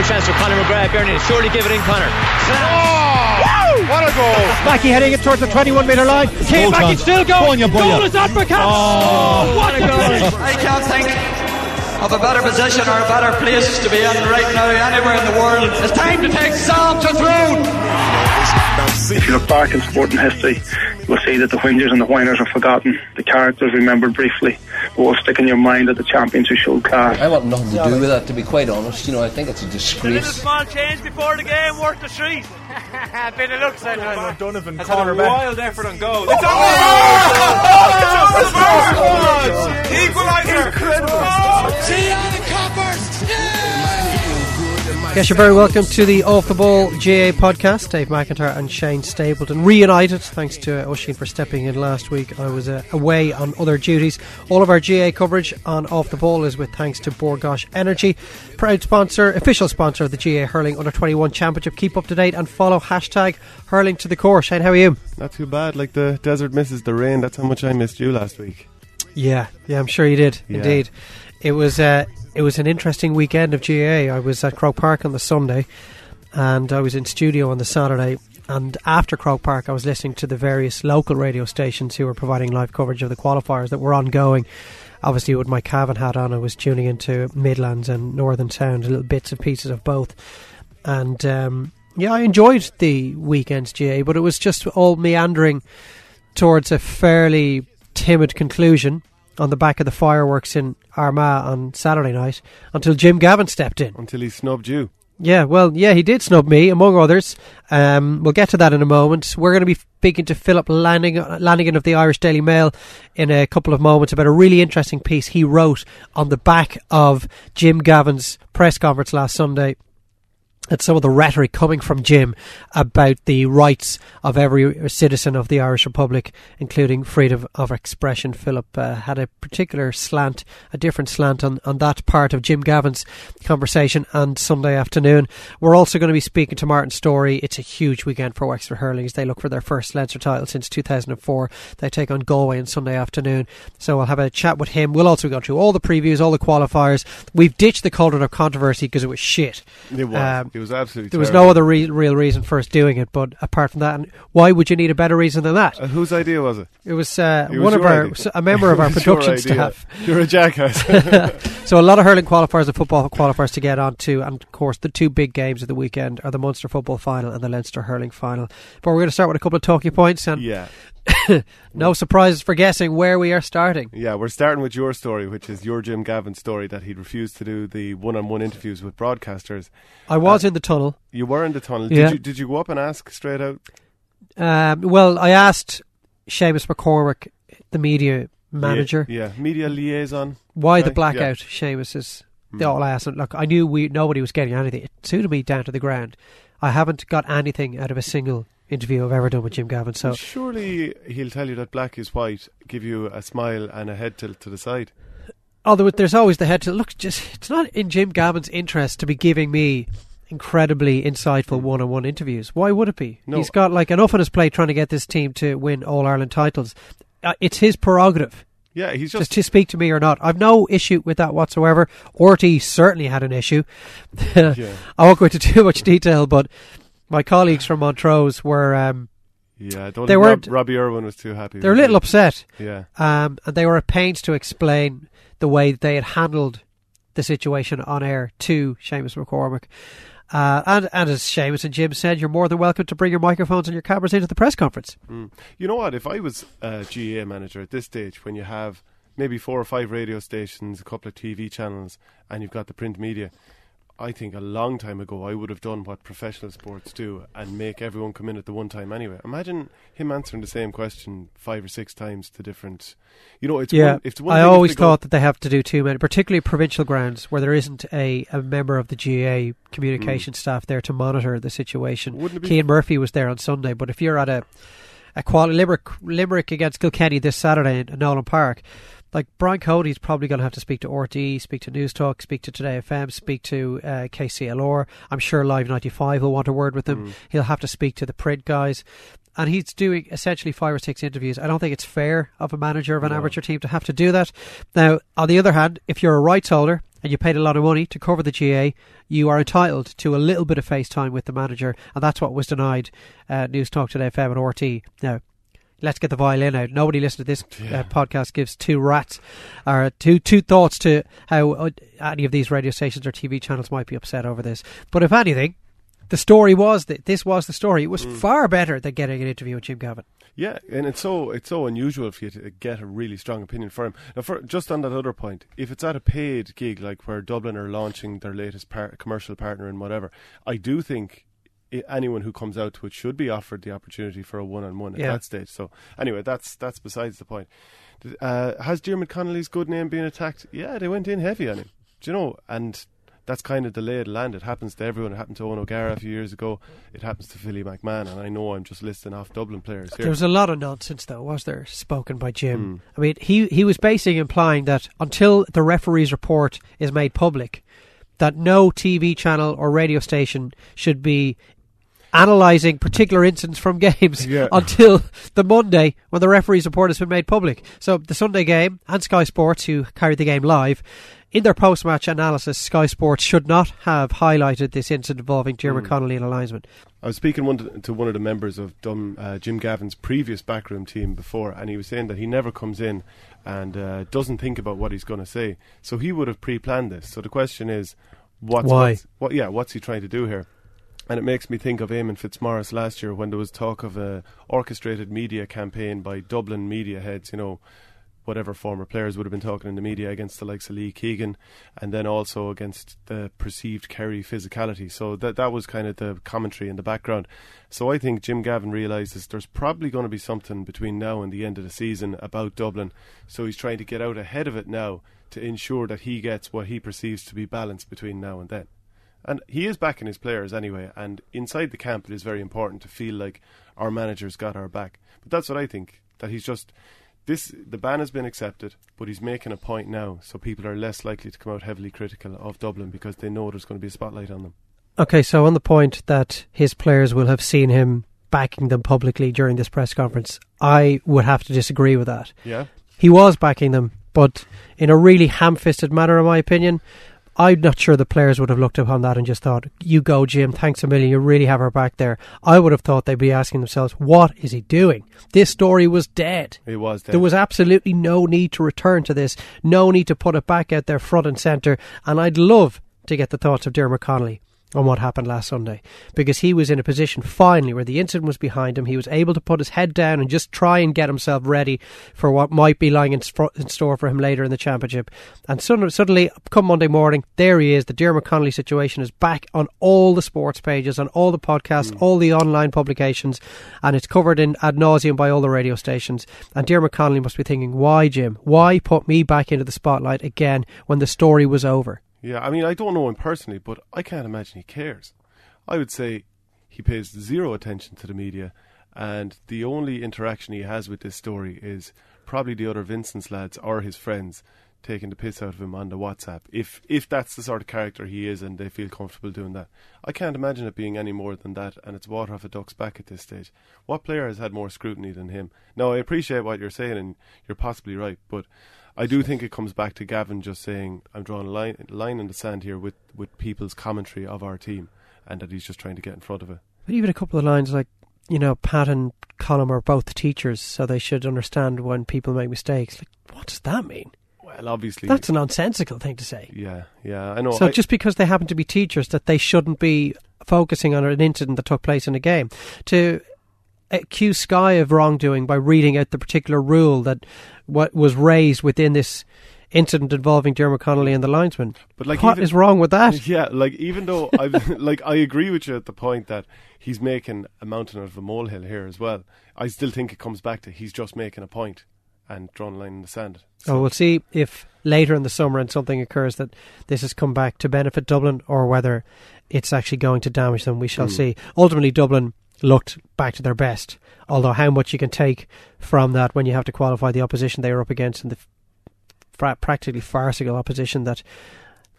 goal chance for Conor McGrath. Bernie, surely give it in, Conor. Oh, what a goal! Mackey heading it towards the 21 metre line. Kane Mackey still going. Go on, you boy. Goal is on for Cats. Oh. what a goal! I can't think of a better position or a better place to be in right now anywhere in the world. It's time to take Sam to throne. If you look back in sporting history, you will see that the whingers and the whiners are forgotten, the characters remembered briefly, but will stick in your mind that the champions who showed class. I want nothing to do with that, to be quite honest. You know, I think it's a disgrace. A small change before the game worth the street. Bit of luck, Simon. Donovan That's a wild effort on goal. Oh! It's Equaliser! Incredible! See you on the oh! oh! coppers! Yes, you're very welcome to the Off the Ball GAA podcast. Dave McIntyre and Shane Stapleton reunited. Thanks to uh, Oisin for stepping in last week. I was uh, away on other duties. All of our GAA coverage on Off the Ball is with thanks to Bord Gáis Energy, proud sponsor, official sponsor of the GAA Hurling Under 21 Championship. Keep up to date and follow hashtag Hurling to the Core. Shane, how are you? Not too bad. Like the desert misses the rain. That's how much I missed you last week. Yeah, yeah, I'm sure you did. Yeah. Indeed, it was uh, it was an interesting weekend of GAA. I was at Croke Park on the Sunday, and I was in studio on the Saturday. And after Croke Park, I was listening to the various local radio stations who were providing live coverage of the qualifiers that were ongoing. Obviously, with my Cavan hat on, I was tuning into Midlands and Northern Sound, little bits and pieces of both. And um, yeah, I enjoyed the weekend's GAA, but it was just all meandering towards a fairly timid conclusion on the back of the fireworks in Armagh on Saturday night until Jim Gavin stepped in. Until he snubbed you. Yeah, well, yeah, he did snub me, among others. Um, we'll get to that in a moment. We're going to be speaking to Philip Lanigan, Lanigan of the Irish Daily Mail in a couple of moments about a really interesting piece he wrote on the back of Jim Gavin's press conference last Sunday at some of the rhetoric coming from Jim about the rights of every citizen of the Irish Republic, including freedom of expression. Philip uh, had a particular slant, a different slant on, on that part of Jim Gavin's conversation and Sunday afternoon. We're also going to be speaking to Martin Storey. It's a huge weekend for Wexford Hurling as they look for their first Leinster title since 2004. They take on Galway on Sunday afternoon. So we'll have a chat with him. We'll also go through all the previews, all the qualifiers. We've ditched the Calder of controversy because it was shit. It was. Um, it was absolutely. There was terrible. no other re- real reason for us doing it, but apart from that, and why would you need a better reason than that? Uh, whose idea was it? It was, uh, It was one of our, idea. a member of our It was your production staff. You're a jackass. so a lot of hurling qualifiers and football qualifiers to get on to, and of course the two big games of the weekend are the Munster football final and the Leinster hurling final. But we're going to start with a couple of talking points, and yeah. no surprises for guessing where we are starting. Yeah, we're starting with your story, which is your Jim Gavin story that he'd refused to do the one-on-one interviews with broadcasters. I was Uh, in the tunnel. You were in the tunnel. Yeah. Did you did you go up and ask straight out? Um, well, I asked Seamus McCormick, the media manager, Yeah, yeah. media liaison. why the blackout. Seamus is the all I asked him. Look, I knew we nobody was getting anything. It suited me down to the ground. I haven't got anything out of a single interview I've ever done with Jim Gavin. So Surely he'll tell you that black is white, give you a smile and a head tilt to the side. although there's always the head tilt. look. Just it's not in Jim Gavin's interest to be giving me incredibly insightful one-on-one interviews. Why would it be? No. He's got like enough on his plate trying to get this team to win All Ireland titles. Uh, it's his prerogative. Yeah, he's just just to speak to me or not. I've no issue with that whatsoever. Orty certainly had an issue. Yeah. I won't go into too much detail, but my colleagues from Montrose were um, yeah. I don't They think weren't- Rob, Robbie Irwin was too happy. they're a little it. upset, Yeah, um, and they were at pains to explain the way they had handled the situation on air to Seamus McCormick. Uh, and, and as Seamus and Jim said, you're more than welcome to bring your microphones and your cameras into the press conference. Mm. You know what? If I was a GAA manager at this stage, when you have maybe four or five radio stations, a couple of TV channels, and you've got the print media, I think a long time ago I would have done what professional sports do and make everyone come in at the one time anyway. Imagine him answering the same question five or six times to different. You know, it's yeah, one, it's one I always thought that they have to do too many, particularly provincial grounds where there isn't a, a member of the GAA communication mm. staff there to monitor the situation. Wouldn't Cian Murphy was there on Sunday, but if you're at a a quali- Limerick Limerick against Kilkenny this Saturday in Nowlan Park, like Brian Cody's probably going to have to speak to RTÉ, speak to Newstalk, speak to Today FM, speak to uh, KCLR. I'm sure Live 95 will want a word with him. Mm. He'll have to speak to the print guys. And he's doing essentially five or six interviews. I don't think it's fair of a manager of an No. amateur team to have to do that. Now, on the other hand, if you're a rights holder and you paid a lot of money to cover the GAA, you are entitled to a little bit of FaceTime with the manager, and that's what was denied uh, Newstalk Today FM and RTÉ. Now, let's get the violin out. Nobody listening to this uh, podcast gives two rats or two two thoughts to how uh, any of these radio stations or TV channels might be upset over this. But if anything, the story was that this was the story. It was far better than getting an interview with Jim Gavin. Yeah, and it's so it's so unusual for you to get a really strong opinion for him. Now, for just on that other point, if it's at a paid gig like where Dublin are launching their latest par- commercial partner and whatever, I do think anyone who comes out to it should be offered the opportunity for a one-on-one at Yeah. that stage. So anyway, that's that's besides the point. Uh, has Diarmuid Connolly's good name been attacked? Yeah, they went in heavy on him. Do you know? And that's kind of the lay of the land. It happens to everyone. It happened to Eoghan O'Gara a few years ago. It happens to Philly McMahon. And I know I'm just listing off Dublin players here. There was a lot of nonsense, though, was there, spoken by Jim? I mean, he, he was basically implying that until the referee's report is made public, that no TV channel or radio station should be analysing particular incidents from games Yeah. until the Monday when the referee's report has been made public. So the Sunday game and Sky Sports, who carried the game live, in their post-match analysis, Sky Sports should not have highlighted this incident involving Diarmuid Connolly and a linesman. I was speaking one to, to one of the members of Dum, uh, Jim Gavin's previous backroom team before, and he was saying that he never comes in and uh, doesn't think about what he's going to say. So he would have pre-planned this. So the question is, what's, Why? what's- what? Yeah, what's he trying to do here? And it makes me think of Eamon Fitzmaurice last year when there was talk of a orchestrated media campaign by Dublin media heads. You know, whatever former players would have been talking in the media against the likes of Lee Keegan, and then also against the perceived Kerry physicality. So that that was kind of the commentary in the background. So I think Jim Gavin realises there's probably going to be something between now and the end of the season about Dublin. So he's trying to get out ahead of it now to ensure that he gets what he perceives to be balance between now and then. And he is backing his players anyway. And inside the camp, it is very important to feel like our manager's got our back. But that's what I think. That he's just this. The ban has been accepted, but he's making a point now, so people are less likely to come out heavily critical of Dublin because they know there's going to be a spotlight on them. Okay, so on the point that his players will have seen him backing them publicly during this press conference, I would have to disagree with that. Yeah. He was backing them, but in a really ham fisted manner, in my opinion. I'm not sure the players would have looked upon that and just thought, You go, Jim, thanks a million, you really have our back there. I would have thought they'd be asking themselves, What is he doing? This story was dead. It was. Dead. There was absolutely no need to return to this, no need to put it back out there front and centre. And I'd love to get the thoughts of Diarmuid Connolly on what happened last Sunday because he was in a position finally where the incident was behind him. He was able to put his head down and just try and get himself ready for what might be lying in, in store for him later in the championship. And suddenly, suddenly, come Monday morning, there he is. The Diarmuid Connolly situation is back on all the sports pages, on all the podcasts, hmm. all the online publications, and it's covered in ad nauseum by all the radio stations. And Diarmuid Connolly must be thinking, why, Jim? Why put me back into the spotlight again when the story was over? Yeah, I mean, I don't know him personally, but I can't imagine he cares. I would say he pays zero attention to the media, and the only interaction he has with this story is probably the other Vincent's lads or his friends taking the piss out of him on the WhatsApp. If if that's the sort of character he is, and they feel comfortable doing that, I can't imagine it being any more than that. And it's water off a duck's back at this stage. What player has had more scrutiny than him? Now, I appreciate what you're saying, and you're possibly right, but. I do think it comes back to Gavin just saying, I'm drawing a line, line in the sand here with, with people's commentary of our team, and that he's just trying to get in front of it. But even a couple of lines like, you know, Pat and Colm are both teachers, so they should understand when people make mistakes. Like, what does that mean? Well, obviously. That's a nonsensical thing to say. Yeah, yeah, I know. So I- just because they happen to be teachers, that they shouldn't be focusing on an incident that took place in a game. To accuse Sky of wrongdoing by reading out the particular rule that what was raised within this incident involving Diarmuid Connolly and the linesman. But like what even- is wrong with that? Yeah, like even though I like I agree with you at the point that he's making a mountain out of a molehill here as well. I still think it comes back to he's just making a point and drawing a line in the sand. Oh, we'll see if later in the summer and something occurs that this has come back to benefit Dublin or whether it's actually going to damage them. We shall Hmm. see. Ultimately, Dublin looked back to their best. Although, how much you can take from that when you have to qualify the opposition they were up against and the fra- practically farcical opposition that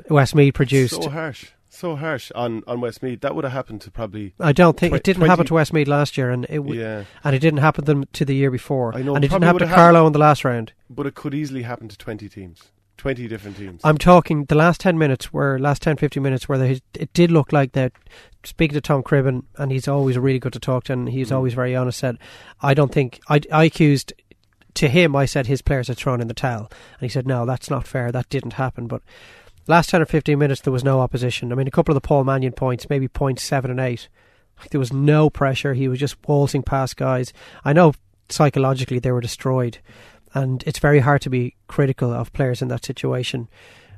Westmeath produced. So harsh, so harsh on on Westmeath. That would have happened to probably. I don't think Twen- it didn't 20 happen to Westmeath last year, and it w- Yeah. and it didn't happen to them to the year before, I know, and it didn't happen to have happened- Carlow in the last round. But it could easily happen to twenty teams. 20 different teams. I'm talking the last 10 minutes were last 10 15 minutes where it did look like that speaking to Tom Cribbin and he's always really good to talk to and he's Mm. always very honest. Said I don't think I, I accused to him I said his players had thrown in the towel. And he said no that's not fair. That didn't happen. But last 10 or 15 minutes there was no opposition. I mean a couple of the Paul Mannion points maybe points 7 and 8 there was no pressure. He was just waltzing past guys. I know psychologically they were destroyed and it's very hard to be critical of players in that situation.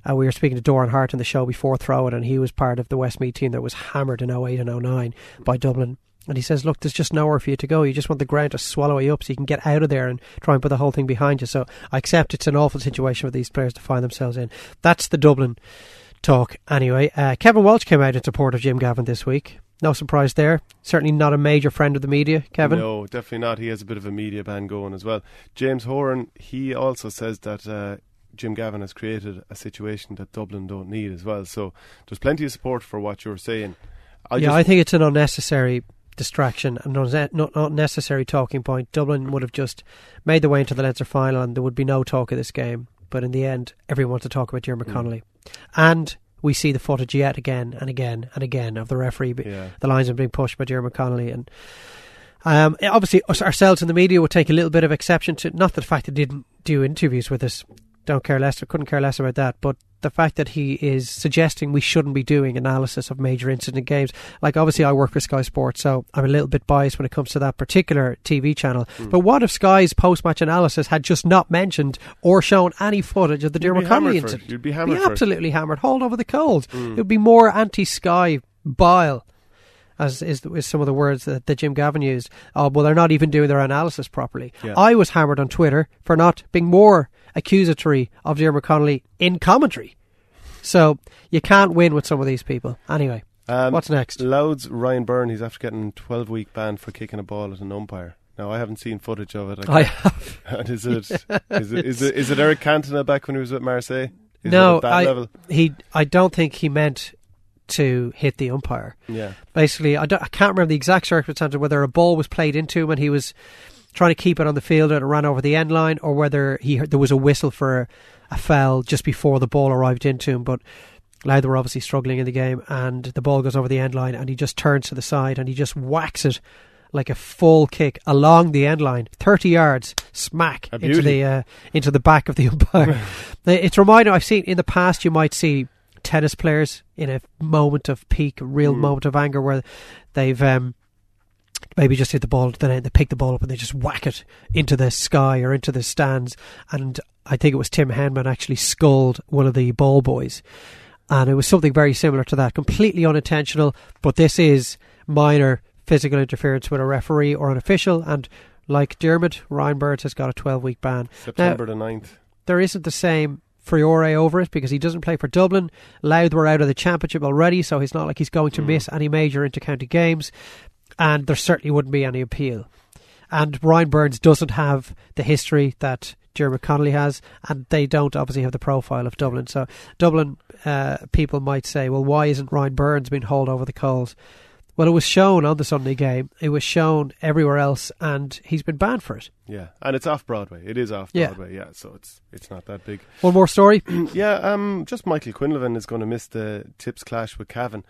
Uh, we were speaking to Doran Hart in the show before Throw It, and he was part of the Westmeath team that was hammered in 08 and 09 by Dublin. And he says, Look, there's just nowhere for you to go. You just want the ground to swallow you up so you can get out of there and try and put the whole thing behind you. So I accept it's an awful situation for these players to find themselves in. That's the Dublin talk, anyway. Uh, Kevin Walsh came out in support of Jim Gavin this week. No surprise there. Certainly not a major friend of the media, Kevin. No, definitely not. He has a bit of a media ban going as well. James Horan, he also says that uh, Jim Gavin has created a situation that Dublin don't need as well. So there's plenty of support for what you're saying. I yeah, I think it's an unnecessary distraction, an unne- not unnecessary talking point. Dublin would have just made the way into the Leinster final, and there would be no talk of this game. But in the end, everyone wants to talk about Diarmuid Mm. Connolly, and we see the footage yet again and again and again of the referee. Yeah. The lines are being pushed by Diarmuid Connolly, and um, obviously us ourselves in the media would take a little bit of exception to not the fact that he didn't do interviews with us. Don't care less, or couldn't care less about that, but the fact that he is suggesting we shouldn't be doing analysis of major incident games. Like, obviously, I work for Sky Sports, so I'm a little bit biased when it comes to that particular TV channel. Hmm. But what if Sky's post match analysis had just not mentioned or shown any footage of the Diarmuid Connolly hammered for it. incident? You'd be Be hammered it. absolutely hammered, hold over the coals. Mm. It would be more anti Sky bile. As is, is some of the words that, that Jim Gavin used. Oh, well, they're not even doing their analysis properly. Yeah. I was hammered on Twitter for not being more accusatory of Diarmuid Connolly in commentary. So you can't win with some of these people. Anyway, Um, what's next? Louth's Ryan Byrne, he's after getting 12 week ban for kicking a ball at an umpire. Now, I haven't seen footage of it. I can't- have. And is it, is it, is it, is it Eric Cantona back when he was with Marseille? Is no, I, level? he. I don't think he meant to hit the umpire. Yeah. Basically, I, don't, I can't remember the exact circumstances whether a ball was played into him and he was trying to keep it on the field and it ran over the end line, or whether he there was a whistle for a, foul just before the ball arrived into him. But Lowther were obviously struggling in the game, and the ball goes over the end line, and he just turns to the side and he just whacks it like a full kick along the end line, thirty yards, smack into the uh, into the back of the umpire. it's a reminder I've seen in the past. You might see tennis players in a moment of peak, real Mm. moment of anger, where they've um, maybe just hit the ball, then they pick the ball up and they just whack it into the sky or into the stands. And I think it was Tim Henman actually scolded one of the ball boys. And it was something very similar to that, completely unintentional. But this is minor physical interference with a referee or an official. And like Diarmuid, Ryan Burns has got a 12 week ban. September the 9th. There isn't the same Friore over it because he doesn't play for Dublin. Louth were out of the championship already, so he's not like he's going to Mm. miss any major intercounty games. And there certainly wouldn't be any appeal. And Ryan Burns doesn't have the history that Diarmuid Connolly has, and they don't obviously have the profile of Dublin. So Dublin uh, people might say, well, why isn't Ryan Burns being hauled over the coals? Well, it was shown on the Sunday game. It was shown everywhere else, and he's been banned for it. Yeah, and it's off Broadway. It is off Yeah. Broadway. Yeah, so it's it's not that big. One more story. yeah, um, just Michael Quinlivan is going to miss the tips clash with Cavan.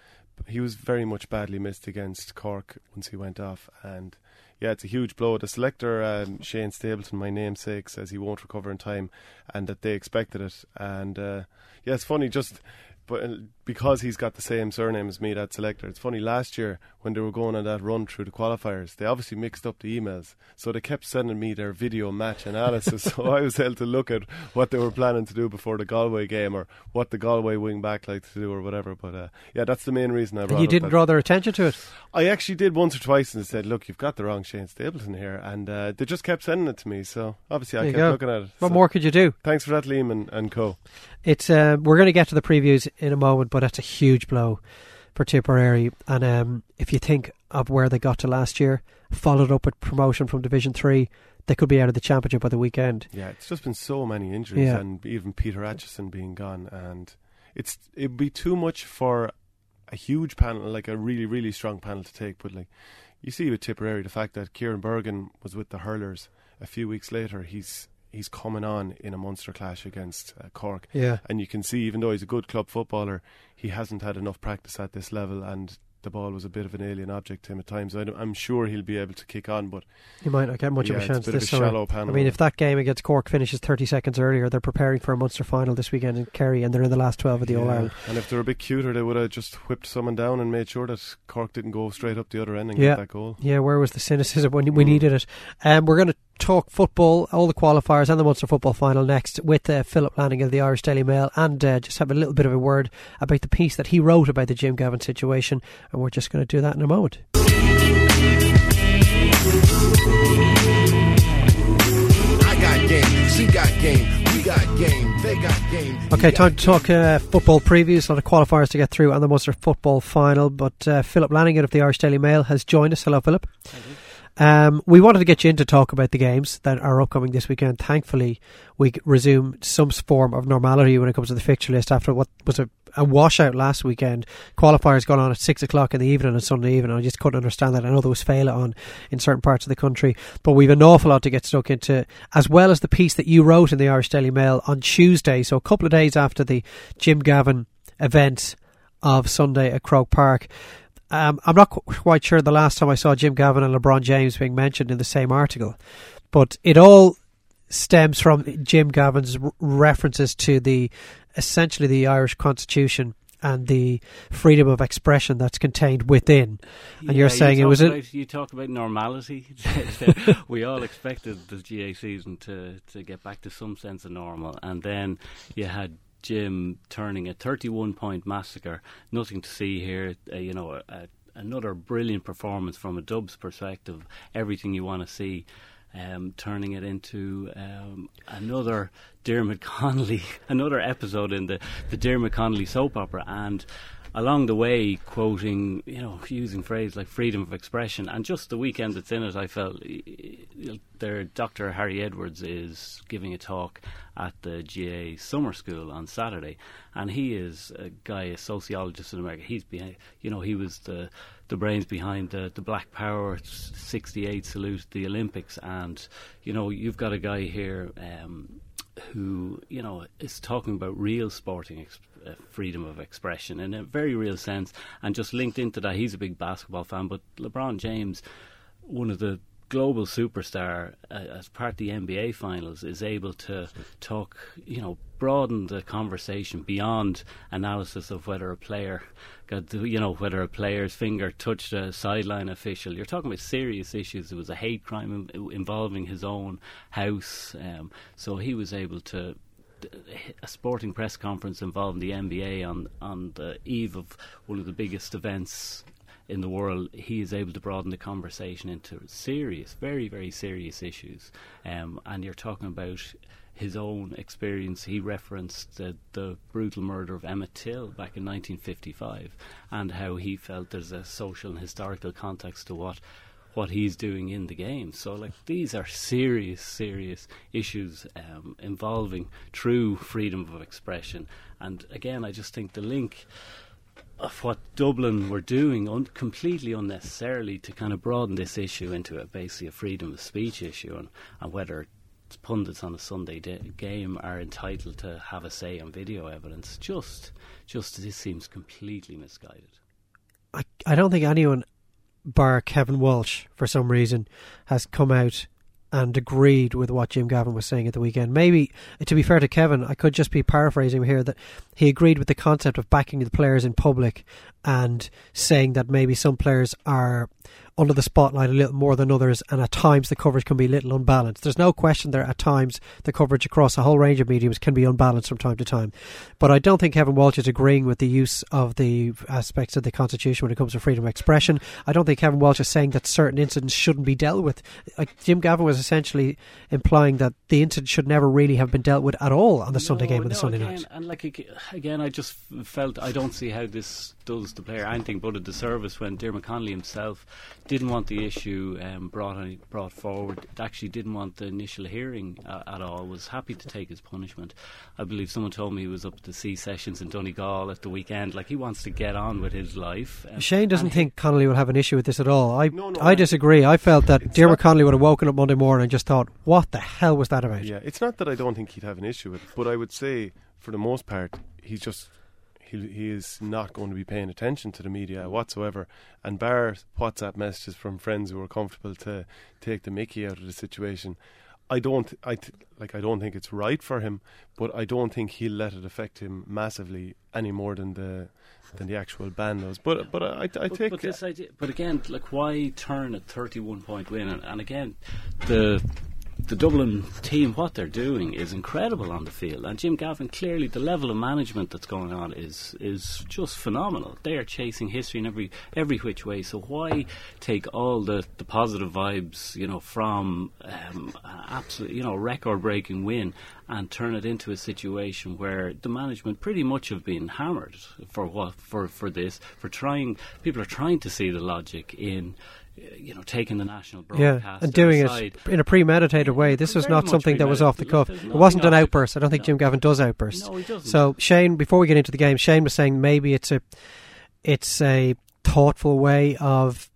He was very much badly missed against Cork once he went off, and yeah, it's a huge blow. The selector um, Shane Stapleton, my namesake, says he won't recover in time, and that they expected it. And uh, yeah, it's funny just. But uh, because he's got the same surname as me, that selector, it's funny. Last year when they were going on that run through the qualifiers, they obviously mixed up the emails, so they kept sending me their video match analysis. so I was able to look at what they were planning to do before the Galway game, or what the Galway wing back like to do, or whatever. But uh, yeah, that's the main reason I brought. You didn't draw their attention to it. I actually did once or twice and said, "Look, you've got the wrong Shane Stapleton here," and uh, they just kept sending it to me. So obviously, I There you kept go. looking at it. What So more could you do? Thanks for that, Liam and, and Co. It's uh, we're going to get to the previews in a moment, but that's a huge blow for Tipperary. And um, if you think of where they got to last year, followed up with promotion from Division Three, they could be out of the championship by the weekend. Yeah, it's just been so many injuries, Yeah. and even Peter Acheson being gone, and it's it'd be too much for a huge panel, like a really really strong panel to take. But like you see with Tipperary, the fact that Kieran Bergen was with the Hurlers a few weeks later, he's he's coming on in a Munster clash against uh, Cork. Yeah. And you can see, even though he's a good club footballer, he hasn't had enough practice at this level, and the ball was a bit of an alien object to him at times. I am sure he'll be able to kick on, but he might not get much yeah, of a chance it's a this a summer. panel. I mean, if that game against Cork finishes 30 seconds earlier, they're preparing for a Munster final this weekend in Kerry, and they're in the last 12 of the yeah. All Ireland. And if they're a bit cuter, they would have just whipped someone down and made sure that Cork didn't go straight up the other end and Yeah. get that goal. Yeah, where was the cynicism when we Mm. needed it? Um, we're going to talk football, all the qualifiers, and the Munster football final next with uh, Philip Lanigan of the Irish Daily Mail, and uh, just have a little bit of a word about the piece that he wrote about the Jim Gavin situation, and we're just going to do that in a moment. I got game, she got game, we got game, they got game. Okay, got time to talk uh, football previews. A lot of qualifiers to get through and the Munster football final. But uh, Philip Lanigan of the Irish Daily Mail has joined us. Hello, Philip. Um, we wanted to get you in to talk about the games that are upcoming this weekend. Thankfully, we resume some form of normality when it comes to the fixture list after what was a, a washout last weekend. Qualifiers gone on at six o'clock in the evening on Sunday evening. I just couldn't understand that. I know there was fail on in certain parts of the country, but we've an awful lot to get stuck into, as well as the piece that you wrote in the Irish Daily Mail on Tuesday. So a couple of days after the Jim Gavin event of Sunday at Croke Park. Um, I'm not qu- quite sure the last time I saw Jim Gavin and LeBron James being mentioned in the same article, but it all stems from Jim Gavin's references to the essentially the Irish Constitution and the freedom of expression that's contained within. And you're saying you it was talk a- you talk about normality. we all expected the GAA season to to get back to some sense of normal, and then you had Jim turning a 31 point massacre. Nothing to see here. Uh, you know, a, a, another brilliant performance from a Dubs perspective. Everything you want to see. Um, turning it into um, another Diarmuid Connolly, another episode in the, the Diarmuid Connolly soap opera, and along the way quoting, you know, using phrases like freedom of expression, and just the weekend that's in it, I felt their Dr. Harry Edwards is giving a talk at the GAA summer school on Saturday, and he is a guy, a sociologist in America. He's behind, you know, he was the the brains behind the, the Black Power 68 salute the Olympics, and you know, you've got a guy here. Um, who you know is talking about real sporting ex- freedom of expression in a very real sense, and just linked into that, he's a big basketball fan. But LeBron James, one of the global superstar uh, as part of the NBA finals, is able to talk, you know, broaden the conversation beyond analysis of whether a player got, you know, whether a player's finger touched a sideline official. You're talking about serious issues. It was a hate crime involving his own house, um, so he was able to a sporting press conference involving the NBA on on the eve of one of the biggest events in the world, he is able to broaden the conversation into serious, very, very serious issues. Um, and you're talking about his own experience. He referenced the, the brutal murder of Emmett Till back in 1955 and how he felt there's a social and historical context to what what he's doing in the game. So, like, these are serious, serious issues um, involving true freedom of expression. And again, I just think the link of what Dublin were doing un- completely unnecessarily to kind of broaden this issue into a basically a freedom of speech issue and, and whether pundits on a Sunday da- game are entitled to have a say on video evidence. Just, just this seems completely misguided. I, I don't think anyone, bar Kevin Walsh, for some reason, has come out and agreed with what Jim Gavin was saying at the weekend. Maybe, to be fair to Kevin, I could just be paraphrasing here that he agreed with the concept of backing the players in public and saying that maybe some players are under the spotlight a little more than others, and at times the coverage can be a little unbalanced. There's no question there at times the coverage across a whole range of mediums can be unbalanced from time to time. But I don't think Kevin Walsh is agreeing with the use of the aspects of the Constitution when it comes to freedom of expression. I don't think Kevin Walsh is saying that certain incidents shouldn't be dealt with. Like Jim Gavin was essentially implying that the incident should never really have been dealt with at all on the Sunday game and the Sunday again, night. And like again, I just felt I don't see how this does the player anything but a disservice when Diarmuid Connolly himself didn't want the issue um, brought on, brought forward. Actually, didn't want the initial hearing uh, at all. Was happy to take his punishment. I believe someone told me he was up to see sessions in Donegal at the weekend. Like he wants to get on with his life. Um, Shane doesn't think Connolly will have an issue with this at all. I No, no, I I- disagree. I felt that It's Diarmuid Connolly would have woken up Monday morning and just thought, "What the hell was that about?" Yeah, it's not that I don't think he'd have an issue with it, but I would say for the most part he's just he he is not going to be paying attention to the media mm. whatsoever. And bar WhatsApp messages from friends who are comfortable to take the Mickey out of the situation. I don't, I th- like. I don't think it's right for him, but I don't think he'll let it affect him massively any more than the than the actual ban does. But but I, I But, think but this idea, but again, like why turn a thirty-one point win? And, and again, the the Dublin team, what they're doing is incredible on the field. And Jim Gavin, clearly, the level of management that's going on is is just phenomenal. They are chasing history in every every which way. So why take all the, the positive vibes, you know, from um, absolute, you know, record-breaking win and turn it into a situation where the management pretty much have been hammered for what for for this for trying. People are trying to see the logic in. You know, taking the national broadcast Yeah, and doing aside. it in a premeditated way. This was not something that was off the cuff. It wasn't an nothing off the- outburst. I don't think no. Jim Gavin does outbursts. No, he doesn't. So Shane, before we get into the game, Shane was saying maybe it's a it's a thoughtful way of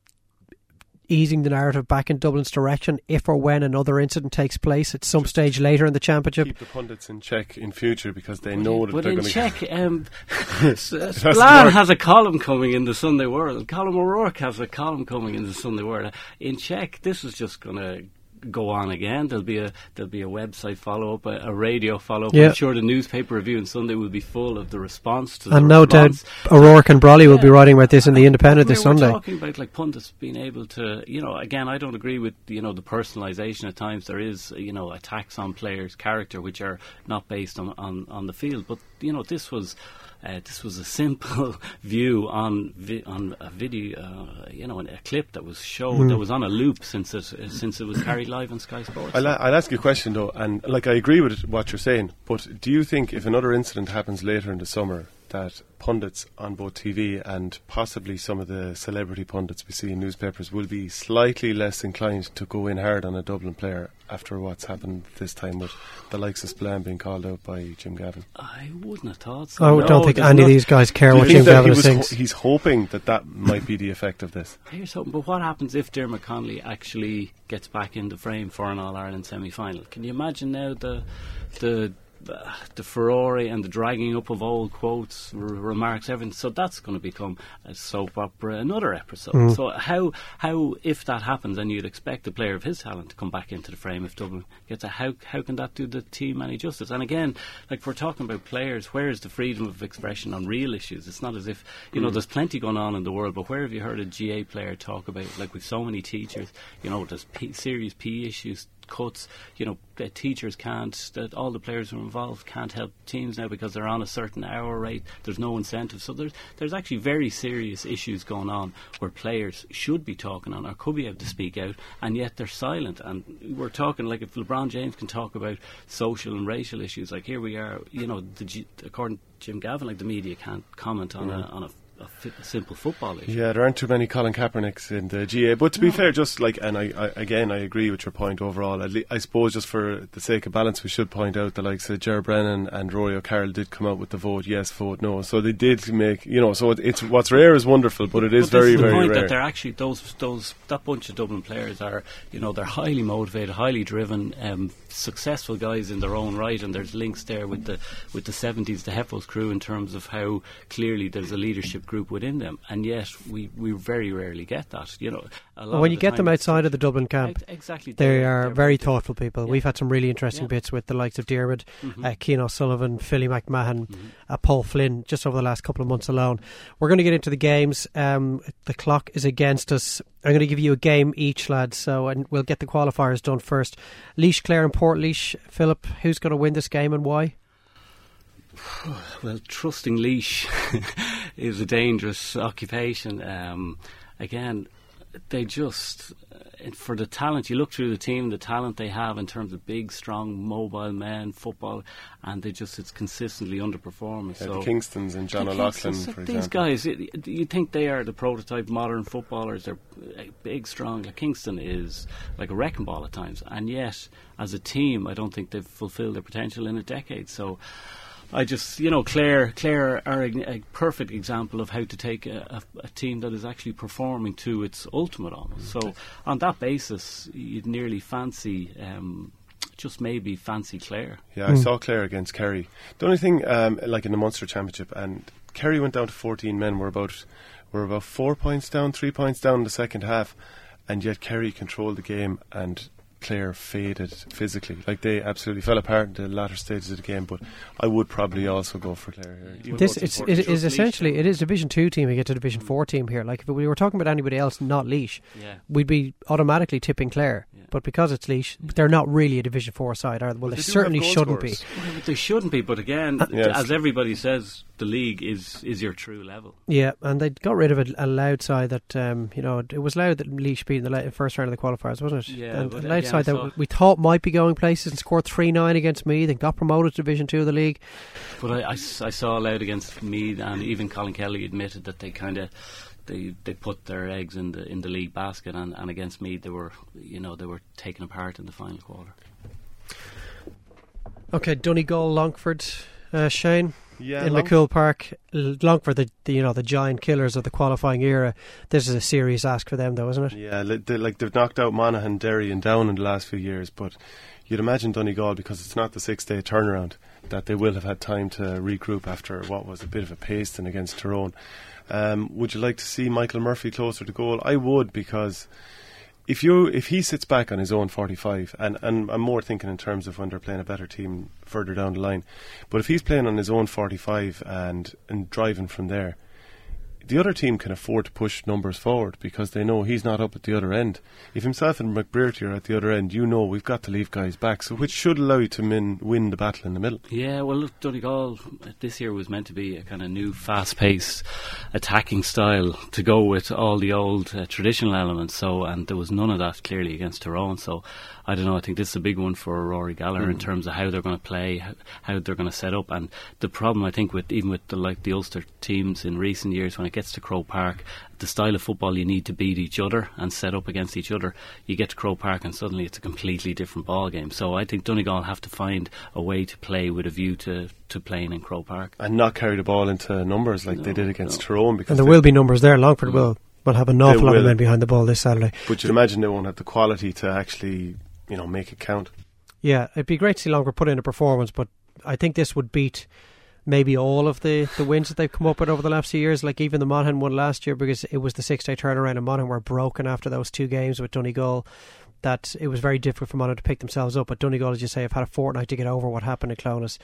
easing the narrative back in Dublin's direction if or when another incident takes place at some stage later in the championship. keep the pundits in check in future because they know that But they're going to check, um, S- Splan has a column coming in the Sunday World. Colm O'Rourke has a column coming in the Sunday World. In check, this is just going to go on again. There'll be a there'll be a website follow up, a, a radio follow up. Yeah. I'm sure the newspaper review on Sunday will be full of the response to the And no doubt response. O'Rourke and Brolly will be writing about this in the Independent I mean, this Sunday. talking about like pundits being able to, you know, again, I don't agree with you know the personalisation. At times there is, you know, attacks on players' character which are not based on on, on the field. But you know, this was. Uh, this was a simple view on vi- on a video, uh, you know, a clip that was showed Mm. that was on a loop since it uh, since it was carried live on Sky Sports. I'll, I'll ask you a question though, and like I agree with what you're saying, but do you think if another incident happens later in the summer, that pundits on both TV and possibly some of the celebrity pundits we see in newspapers will be slightly less inclined to go in hard on a Dublin player after what's happened this time with the likes of Spillane being called out by Jim Gavin? I wouldn't have thought so. I No, don't think there's any of these guys care what Jim Gavin he thinks. ho- he's hoping that that might be the effect of this. Here's something, but what happens if Diarmuid Connolly actually gets back in the frame for an All Ireland semi final? Can you imagine now the the the, Ferrari and the dragging up of old quotes, r- remarks, everything? So that's going to become a soap opera, another episode. Mm. So how how if that happens, and you'd expect a player of his talent to come back into the frame if Dublin gets a how how can that do the team any justice? And again, like we're talking about players, where is the freedom of expression on real issues? It's not as if you know Mm. there's plenty going on in the world, but where have you heard a GAA player talk about like with so many teachers? You know, there's P- serious P issues. Cuts, you know, that teachers can't, that all the players who are involved can't help teams now because they're on a certain hour rate. There's no incentive, so there's there's actually very serious issues going on where players should be talking on or could be able to speak out, and yet they're silent. And we're talking like if LeBron James can talk about social and racial issues, like here we are, you know, the, according to Jim Gavin, like the media can't comment on a on a, a, fi- a simple football issue. Yeah, there aren't too many Colin Kaepernicks in the GAA. But to be fair, just like, and I, I again, I agree with your point overall. At le- I suppose just for the sake of balance, we should point out that like of Ger Brennan and Rory O'Carroll did come out with the vote yes, vote no. So they did make, you know, so it, it's what's rare is wonderful, but it is But this very, is the very point rare. that they're actually those those that bunch of Dublin players are you know they're highly motivated, highly driven, um, successful guys in their own right, and there's links there with the with the seventies, the Heffo's crew in terms of how clearly there's a leadership group within them, and yet we, we very rarely get that. You know, a lot Well, when you the get them outside of the Dublin camp, exactly, they they're very thoughtful people. Yeah. We've had some really interesting Yeah. bits with the likes of Diarmuid, Mhm. uh, Cian O'Sullivan, Philly McMahon, Mm-hmm. uh, Paul Flynn, just over the last couple of months alone. We're going to get into the games. Um, the clock is against us. I'm going to give you a game each, lads. So, and we'll get the qualifiers done first. Laois, Clare, and Portlaoise. Philip, who's going to win this game and why? Well, trusting Laois is a dangerous occupation. Um, again, they just, uh, for the talent, you look through the team, the talent they have in terms of big, strong, mobile men, football, and they just it's consistently underperforming. Yeah, so the Kingstons and John the O'Loughlin, for these example. guys, you, you think they are the prototype modern footballers? They're uh, big, strong. Like Kingston is like a wrecking ball at times, and yet as a team, I don't think they've fulfilled their potential in a decade. So. I just, you know, Clare, Clare are a, a perfect example of how to take a, a, a team that is actually performing to its ultimate almost. So, on that basis, you'd nearly fancy, um, just maybe fancy Clare. Yeah, I saw Clare against Kerry. The only thing, um, like in the Munster Championship, and Kerry went down to 14 men. We're about, we're about four points down, three points down in the second half, and yet Kerry controlled the game and Clare faded physically. Like they absolutely fell apart in the latter stages of the game. But I would probably also go for Clare here. This though it's, it is essentially it is Division Two team. We get to Division Four team here. Like if we were talking about anybody else, not Laois, Yeah. we'd be automatically tipping Clare. But because it's Laois, they're not really a Division Four side, are they? Well, they, they certainly shouldn't scorers. be. Well, but they shouldn't be. But again, Yes. as everybody says, the league is is your true level. Yeah, and they got rid of a, a Louth side that um, you know it was Louth that Laois beat in the la- first round of the qualifiers, wasn't it? Yeah, and but the Louth again, side I saw- that we thought might be going places and scored three nine against me, then got promoted to Division Two of the league. But I I saw Louth against me, and even Colin Kelly admitted that they kind of they they put their eggs in the in the league basket, and, and against me they were you know they were taken apart in the final quarter. Okay, Donegal, Longford, uh, Shane. Yeah, in Long- McCool Park, Longford, the, the you know the giant killers of the qualifying era. This is a serious ask for them, though, isn't it? Yeah, they, like they've knocked out Monaghan, Derry, and Down in the last few years, but you'd imagine Donegal because it's not the six-day turnaround that they will have had time to regroup after what was a bit of a pasting against Tyrone. Um, would you like to see Michael Murphy closer to goal? I would because if you if he sits back on his own 45, and, and I'm more thinking in terms of when they're playing a better team further down the line, but if he's playing on his own 45 and and driving from there, the other team can afford to push numbers forward because they know he's not up at the other end. If himself and McBrearty are at the other end, you know we've got to leave guys back, so which should allow you to min, win the battle in the middle. Yeah, well, look, Donegal this year was meant to be a kind of new, fast-paced attacking style to go with all the old uh, traditional elements. So, and there was none of that clearly against Tyrone. So, I don't know. I think this is a big one for Rory Gallagher in hmm. terms of how they're going to play, how, how they're going to set up. And the problem, I think, with even with the like the Ulster teams in recent years, when it gets to Croke Park, the style of football you need to beat each other and set up against each other. You get to Croke Park and suddenly it's a completely different ball game. So I think Donegal have to find a way to play with a view to, to playing in Croke Park. And not carry the ball into numbers like they did against no. Tyrone because And there will be numbers there. Longford hmm. will will have an awful lot of men behind the ball this Saturday. But you'd imagine they won't have the quality to actually, you know, make it count. Yeah, it'd be great to see Longer put in a performance, but I think this would beat maybe all of the, the wins that they've come up with over the last few years. Like even the Monaghan one last year because it was the six day turnaround and Monaghan were broken after those two games with Donegal. That it was very difficult for Monaghan to pick themselves up. But Donegal, as you say, have had a fortnight to get over what happened at Clones.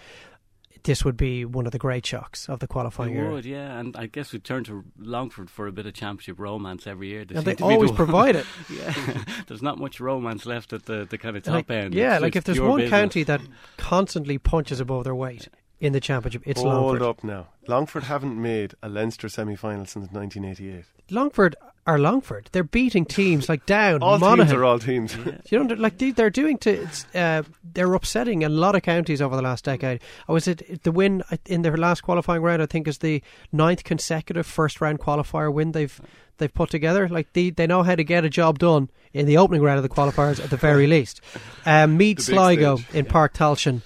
This would be one of the great shocks of the qualifying They era. would, yeah, and I guess we turn to Longford for a bit of championship romance every year. And they always the- provide it. yeah, there's not much romance left at the, the kind of top Like, end. yeah, It's- like it's if there's pure one business. county that constantly punches above their weight in the championship, it's Hold Longford. up now. Longford haven't made a Leinster semi-final since 1988. Longford are Longford. They're beating teams like Down, All Monaghan. teams are all teams. You know, like they, they're doing to. Uh, they're upsetting a lot of counties over the last decade. I was it the win in their last qualifying round. I think is the ninth consecutive first round qualifier win they've they've put together. Like they they know how to get a job done in the opening round of the qualifiers at the very least. Um, Meath Sligo stage, in Páirc Tailteann.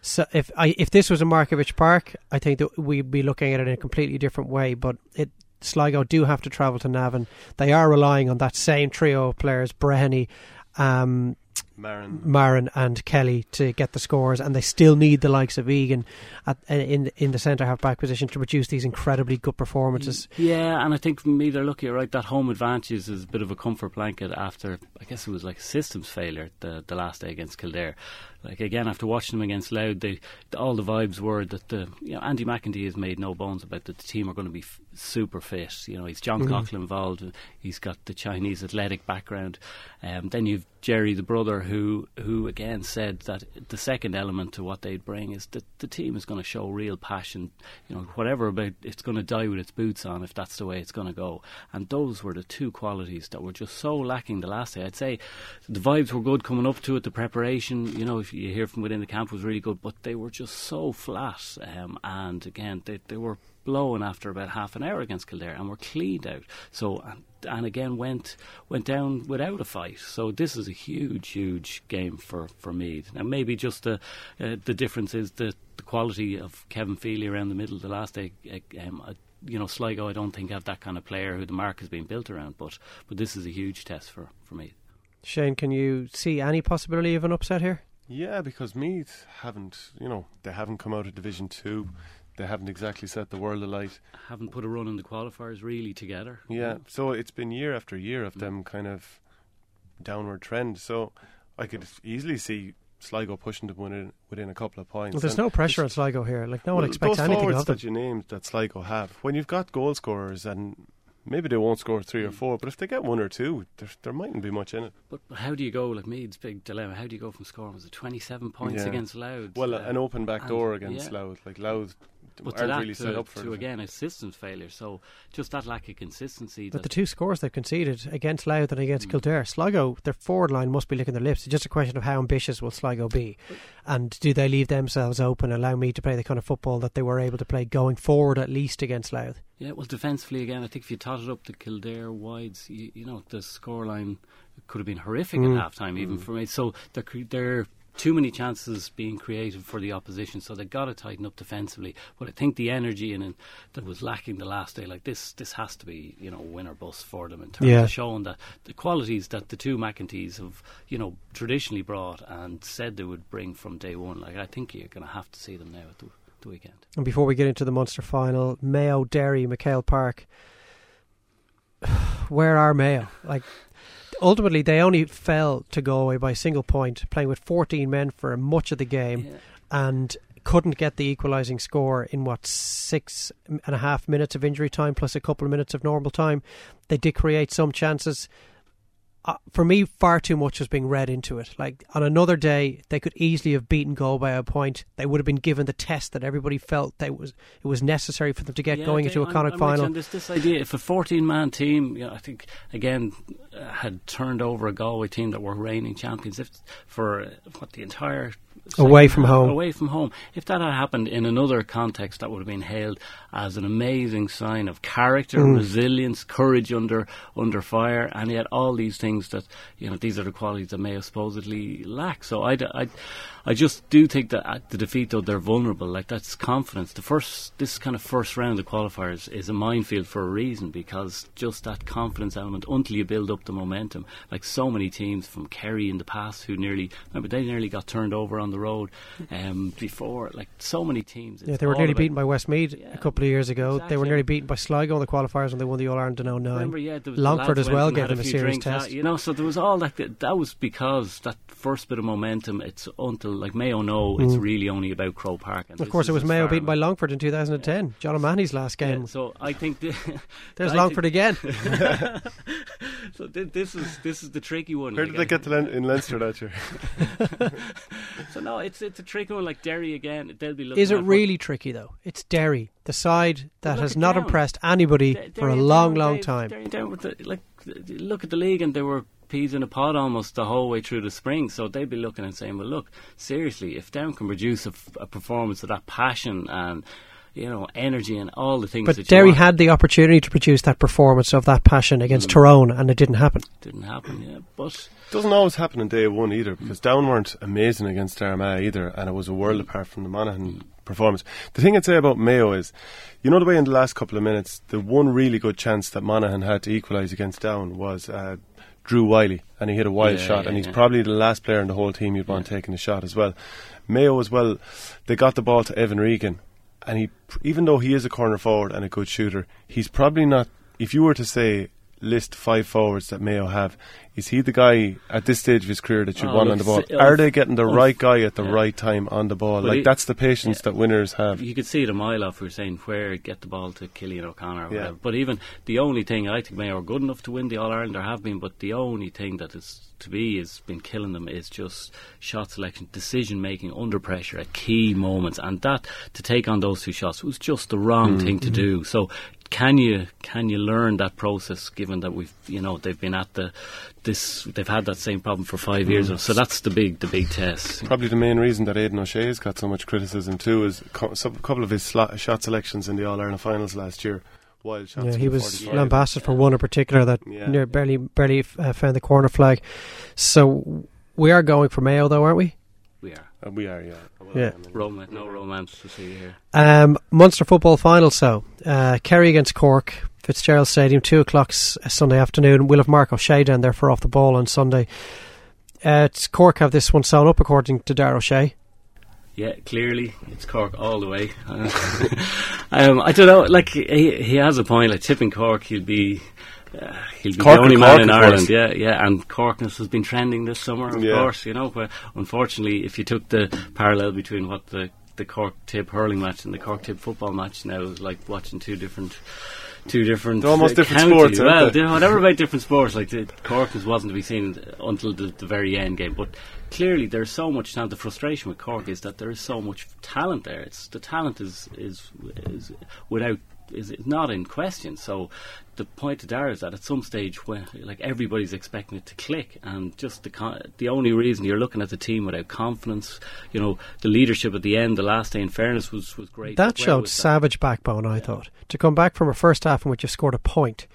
So if I if this was a Markievicz Park, I think that we'd be looking at it in a completely different way. But it Sligo do have to travel to Navan. They are relying on that same trio of players, Breheny, um, Marren. Marren, and Kelly to get the scores, and they still need the likes of Egan at, in in the centre half back position to produce these incredibly good performances. Yeah, and I think for me they're lucky, right? That home advantage is a bit of a comfort blanket after, I guess it was like a systems failure the, the last day against Kildare. Like again after watching them against Louth, they all the vibes were that the you know Andy McEntee has made no bones about that the team are going to be f- super fit. You know, he's John. Coughlin involved. He's got the Chinese athletic background. Um, then you've Gerry, the brother, who who again said that the second element to what they'd bring is that the team is going to show real passion. You know, whatever about it's going to die with its boots on if that's the way it's going to go. And those were the two qualities that were just so lacking the last day. I'd say the vibes were good coming up to it. The preparation, you know, if you hear from within the camp, was really good. But they were just so flat. Um, and again, they they were blown after about half an hour against Kildare and were cleaned out. So and, and again went went down without a fight. So this is a huge, huge game for for Meath. Now maybe just the uh, the difference is the, the quality of Kevin Feely around the middle. The last day, um, you know, Sligo. I don't think have that kind of player who the mark has been built around. But but this is a huge test for for Meath. Shane, can you see any possibility of an upset here? Yeah, because Meath haven't, you know, they haven't come out of Division Two. They haven't exactly set the world alight. Haven't put a run in the qualifiers really together. Yeah, mm. so it's been year after year of mm. them kind of downward trend. So I could easily see Sligo pushing them within, within a couple of points. Well, there's And no pressure on Sligo here. Like no one expects those anything forwards of them. that you named that Sligo have. When you've got goal scorers and maybe they won't score three or Mm. four, but if they get one or two, there there mightn't be much in it. But how do you go, like Meath's big dilemma, how do you go from scoring, was it 27 points Yeah. against Louth? Well, uh, an open back and- door against yeah. Louth, like Louth But aren't that, really to, set up for to it. again a systems failure. So just that lack of consistency. But the two scores they've conceded against Louth and Mm. against Kildare, Sligo, their forward line must be licking their lips. It's just a question of how ambitious will Sligo be, and do they leave themselves open, allow me to play the kind of football that they were able to play going forward, at least against Louth. Yeah, well, defensively again, I think if you totted up the Kildare wides, you, you know, the scoreline could have been horrific Mm. at half time, even for me. So there are too many chances being created for the opposition, so they've got to tighten up defensively. But I think the energy in it that was lacking the last day, like this, this has to be, you know, win or bust for them in terms Yeah. of showing that the qualities that the two McEntees have, you know, traditionally brought and said they would bring from day one. Like I think you're going to have to see them now at the, the weekend. And before we get into the Munster final, Mayo, Derry, MacHale Park. Where are Mayo? Like, ultimately, they only fell to Galway by a single point, playing with 14 men for much of the game, Yeah. and couldn't get the equalising score in what six and a half minutes of injury time plus a couple of minutes of normal time. They did create some chances. Uh, for me, far too much was being read into it. Like on another day, they could easily have beaten Goal by a point. They would have been given the test that everybody felt that was it was necessary for them to get Yeah, going okay, into a Connacht I'm with you final. on this, this idea, if a 14 man team, you know, I think, again, uh, had turned over a Galway team that were reigning champions if for uh, what the entire. Away from home. Away from home. If that had happened in another context, that would have been hailed as an amazing sign of character, Mm. resilience, courage under under fire, and yet all these things that, you know, these are the qualities that Mayo supposedly lack. So I, I, I just do think that at the defeat, though, they're vulnerable. Like, that's confidence. The first, this kind of first round of qualifiers is a minefield for a reason because just that confidence element until you build up the momentum. Like, so many teams from Kerry in the past who nearly, remember, they nearly got turned over on the road um, before. Like, so many teams. Yeah, they were nearly beaten by Westmeath a couple of years ago. They were nearly beaten by Sligo in the qualifiers when they won the All Ireland in 09. Remember, yeah, Longford as well gave them a few serious uh, test. you know, so there was all that. That was because that first bit of momentum. It's until like Mayo know it's Mm. really only about Croke Park. And Of course, it was Mayo far beaten by. Longford in 2010. John O'Mahony's last game. Yeah, so I think the, There's I Longford again. so thi- this is this is the tricky one. Where like, did they get to Len- in Leinster that year? so no, it's it's a tricky one. Like Derry again, they'll be looking. Is it at what- really tricky though? It's Derry, the side that has not Down. impressed anybody Derry for a long, down, long time. Derry down with the, like, look at the league, and they were peas in a pod almost the whole way through the spring. So they'd be looking and saying, "Well, look, seriously, if Down can produce a performance of that passion and you know energy and all the things But that Derry want, had the opportunity to produce that performance of that passion against Mm. Tyrone, and it didn't happen. didn't happen. Yeah, but Doesn't always happen in day one either, because Down weren't amazing against Armagh either, and it was a world apart from the Monaghan performance. The thing I'd say about Mayo is, you know the way in the last couple of minutes, the one really good chance that Monaghan had to equalise against Down was uh, Drew Wylie, and he hit a wild Yeah, shot, yeah, and he's yeah. probably the last player in the whole team you'd want taking a shot as well. Mayo as well, they got the ball to Evan Regan, and he, even though he is a corner forward and a good shooter, he's probably not. If you were to say list five forwards that Mayo have, is he the guy at this stage of his career that you Oh, want on the ball? Are they getting the right guy at the yeah. right time on the ball? Well, like he- that's the patience that winners have. You could see it a mile off. We were saying where get the ball to Cillian O'Connor or Yeah. whatever. But even the only thing I think Mayo are good enough to win the All Ireland. There have been, but the only thing that is to be has been killing them is just shot selection, decision making under pressure at key moments, and that to take on those two shots was just the wrong thing to mm-hmm. do. So. Can you can you learn that process? Given that we've you know they've been at the this they've had that same problem for five years. Mm. So that's the big the big test. Probably the main reason that Aidan O'Shea's got so much criticism too is a couple of his shot selections in the All Ireland finals last year. Wild shots. Yeah, he was 45. lambasted for one in particular that Yeah. near barely barely uh, found the corner flag. So we are going for Mayo, though, aren't we? We are. Uh, we are, yeah. Yeah. Roma, no romance to see here. Um, Munster football final. So uh, Kerry against Cork, Fitzgerald Stadium, two o'clock Sunday afternoon. We'll have Mark O'Shea down there for off the ball on Sunday. Uh, it's Cork have this one sewn up according to Dar O'Shea. Yeah, clearly it's Cork all the way. um, I don't know. Like he, he has a point. Like tipping Cork, he'll be. Uh, he'll be Cork the only man Cork, in Ireland, yeah, yeah. And Corkness has been trending this summer, of Yeah. course, you know. But unfortunately, if you took the parallel between what the the Cork tip hurling match and the Cork tip football match now is like watching two different. Two different, They're almost uh, different counties. sports, aren't Well, they? whatever about different sports, like the Corkness wasn't to be seen until the, the very end game. But clearly, there's so much talent. The frustration with Cork is that there is so much talent there. It's the talent is is is without is not in question. So the point to Dara is that at some stage, when like everybody's expecting it to click, and just the con- the only reason you're looking at the team without confidence, you know, the leadership at the end, the last day, in fairness, was was great. That showed was that? savage backbone, I thought. To come back from a first half in which you scored a point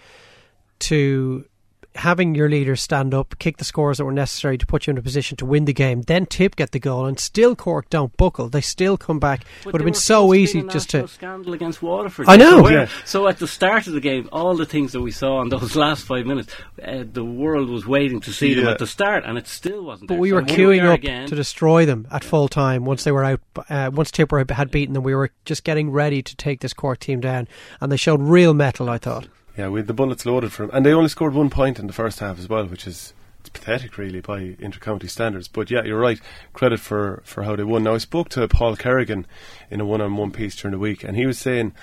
to having your leaders stand up, kick the scores that were necessary to put you in a position to win the game, then Tip get the goal, and still Cork don't buckle. They still come back. But Would have been so close to easy being a just to. scandal against Waterford. I know. So, where- Yeah. so at the start of the game, all the things that we saw in those last five minutes, uh, the world was waiting to see them at the start, and it still wasn't. But there. we were here queuing are up again. to destroy them at full time once they were out. Uh, once Tipper had beaten them, we were just getting ready to take this Cork team down, and they showed real mettle. I thought. Yeah, with the bullets loaded for him, and they only scored one point in the first half as well, which is it's pathetic, really, by inter-county standards. But yeah, you're right. Credit for for how they won. Now I spoke to Paul Kerrigan in a one-on-one piece during the week, and he was saying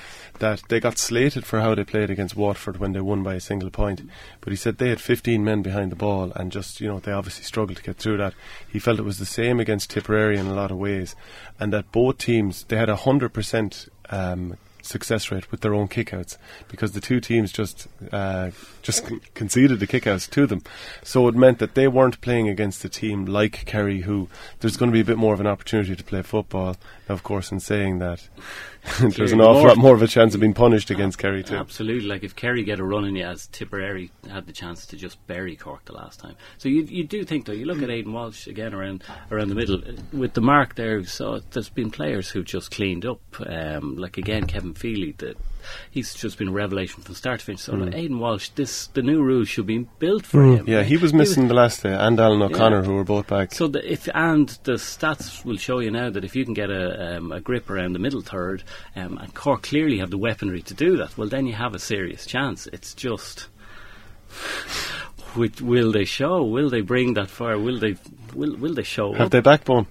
that they got slated for how they played against Waterford when they won by a single point. But he said they had 15 men behind the ball, and just you know they obviously struggled to get through that. He felt it was the same against Tipperary in a lot of ways, and that both teams they had a hundred percent. Um, success rate with their own kickouts because the two teams just uh, just conceded the kickouts to them. So it meant that they weren't playing against a team like Kerry, who there's going to be a bit more of an opportunity to play football. Of course, in saying that, there's an awful more- lot more of a chance of being punished against Kerry too. Absolutely, like if Kerry get a run in you, as Tipperary had the chance to just bury Cork the last time. So you you do think though, you look at Aidan Walsh again around around the middle uh, with the mark there. So there's been players who've just cleaned up. Um, like again, Kevin Feely, that he's just been a revelation from start to finish. So like, Aidan Walsh, this the new rules should be built for him. Mm. Yeah, he was missing the last day, and Alan O'Connor, who were both back. So the, if and the stats will show you now that if you can get a, um, a grip around the middle third, um, and Cork clearly have the weaponry to do that, well then you have a serious chance. It's just. Which, will they show? Will they bring that far? Will they? Will Will they show? Have up? they backbone?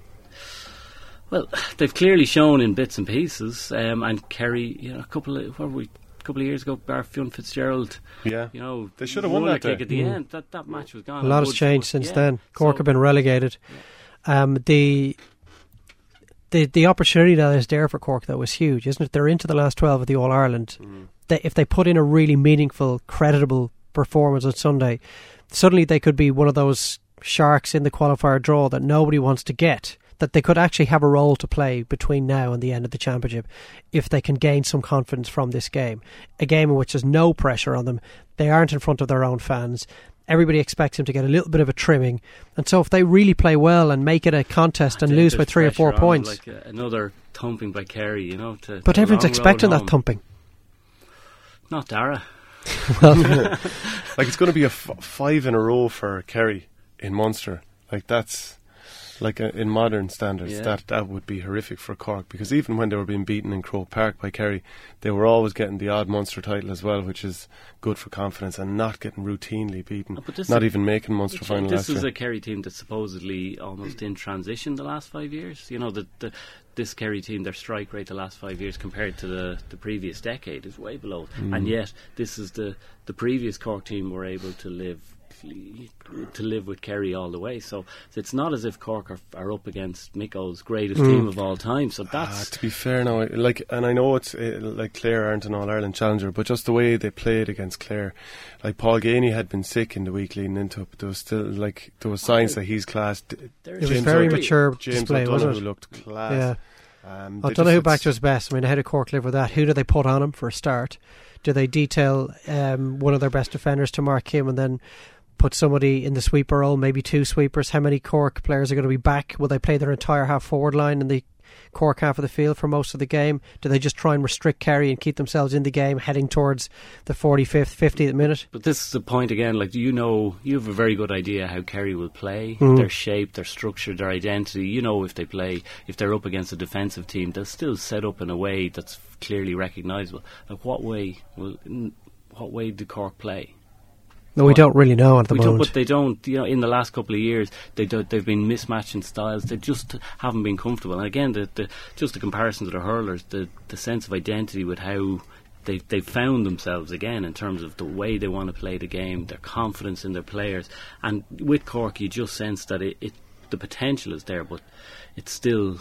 Well, they've clearly shown in bits and pieces. Um, and Kerry, you know, a couple of what were we, a couple of years ago, Bar Fionn Fitzgerald. Yeah. You know, They should have won that a kick at the Mm. end. That that match was gone. A lot has changed Wood- since yeah. then. Cork So- have been relegated. Um, the the the opportunity that is there for Cork though is huge, isn't it? They're into the last twelve of the All Ireland. They, if they put in a really meaningful, creditable performance on Sunday, suddenly they could be one of those sharks in the qualifier draw that nobody wants to get. That they could actually have a role to play between now and the end of the championship if they can gain some confidence from this game. A game in which there's no pressure on them. They aren't in front of their own fans. Everybody expects them to get a little bit of a trimming. And so if they really play well and make it a contest and lose by three or four pressure on points. like uh, another thumping by Kerry, you know. To, but a everyone's expecting that thumping. Not Dara. Well like it's going to be a f- five in a row for Kerry in Munster. Like that's like uh, in modern standards, Yeah. that that would be horrific for Cork because even when they were being beaten in Croke Park by Kerry, they were always getting the odd Munster title as well, which is good for confidence, and not getting routinely beaten, this not is- even making Munster final This is a Kerry team that's supposedly almost in transition the last five years. You know, the, the this Kerry team, their strike rate the last five years compared to the, the previous decade is way below. Mm. And yet, this is the the previous Cork team were able to live to live with Kerry all the way. So it's not as if Cork are, are up against Micko's greatest Mm. team of all time. So Ah, that's to be fair now, like, and I know it's uh, like Clare aren't an All Ireland challenger, but just the way they played against Clare, like Paul Geaney had been sick in the week leading into it, but there was still like there was signs that he's classed. D- There It was James very O'Donoghue- mature James display, wasn't O'Donoghue it? looked class. Yeah. Um, I don't know who back to his best. I mean, how did Cork live with that? Who do they put on him for a start? Do they detail um, one of their best defenders to mark him and then put somebody in the sweeper role, maybe two sweepers? How many Cork players are going to be back? Will they play their entire half forward line in the Cork half of the field for most of the game? Do they just try and restrict Kerry and keep themselves in the game, heading towards the 45th, 50th minute? But this is the point again. Like you know, you have a very good idea how Kerry will play, Mhm. their shape, their structure, their identity. You know, if they play, if they're up against a defensive team, they'll still set up in a way that's clearly recognisable. Like what way will, what way do Cork play? No, we don't really know at the moment. but they don't. You know, in the last couple of years, they do, they've been mismatching styles. They just haven't been comfortable. And again, the, the just the comparison to the hurlers, the the sense of identity with how they they found themselves again in terms of the way they want to play the game, their confidence in their players, and with Cork, you just sense that it, it the potential is there, but it's still.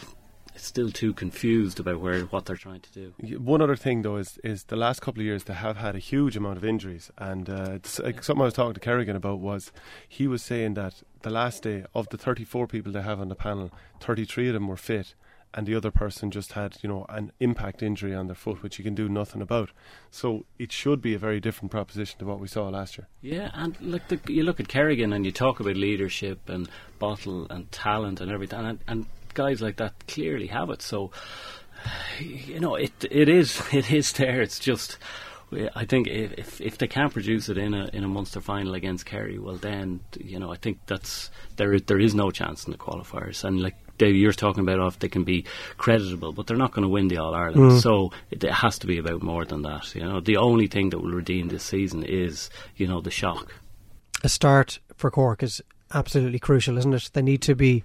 It's still too confused about where what they're trying to do. One other thing though is is the last couple of years they have had a huge amount of injuries, and uh, like, something I was talking to Kerrigan about was he was saying that the last day of the 34 people they have on the panel, 33 of them were fit, and the other person just had you know an impact injury on their foot, which you can do nothing about. So it should be a very different proposition to what we saw last year. Yeah, and look, the, you look at Kerrigan and you talk about leadership and bottle and talent and everything, and, and guys like that clearly have it. So, you know, it it is it is there. It's just. I think if- if they can't produce it in a in a Munster final against Kerry, well then you know I think that's there is, there is no chance in the qualifiers. And like Dave, you're talking about, if they can be creditable, but they're not going to win the All Ireland. Mm. So it, it has to be about more than that. You know, the only thing that will redeem this season is you know the shock. a start for Cork is absolutely crucial, isn't it? They need to be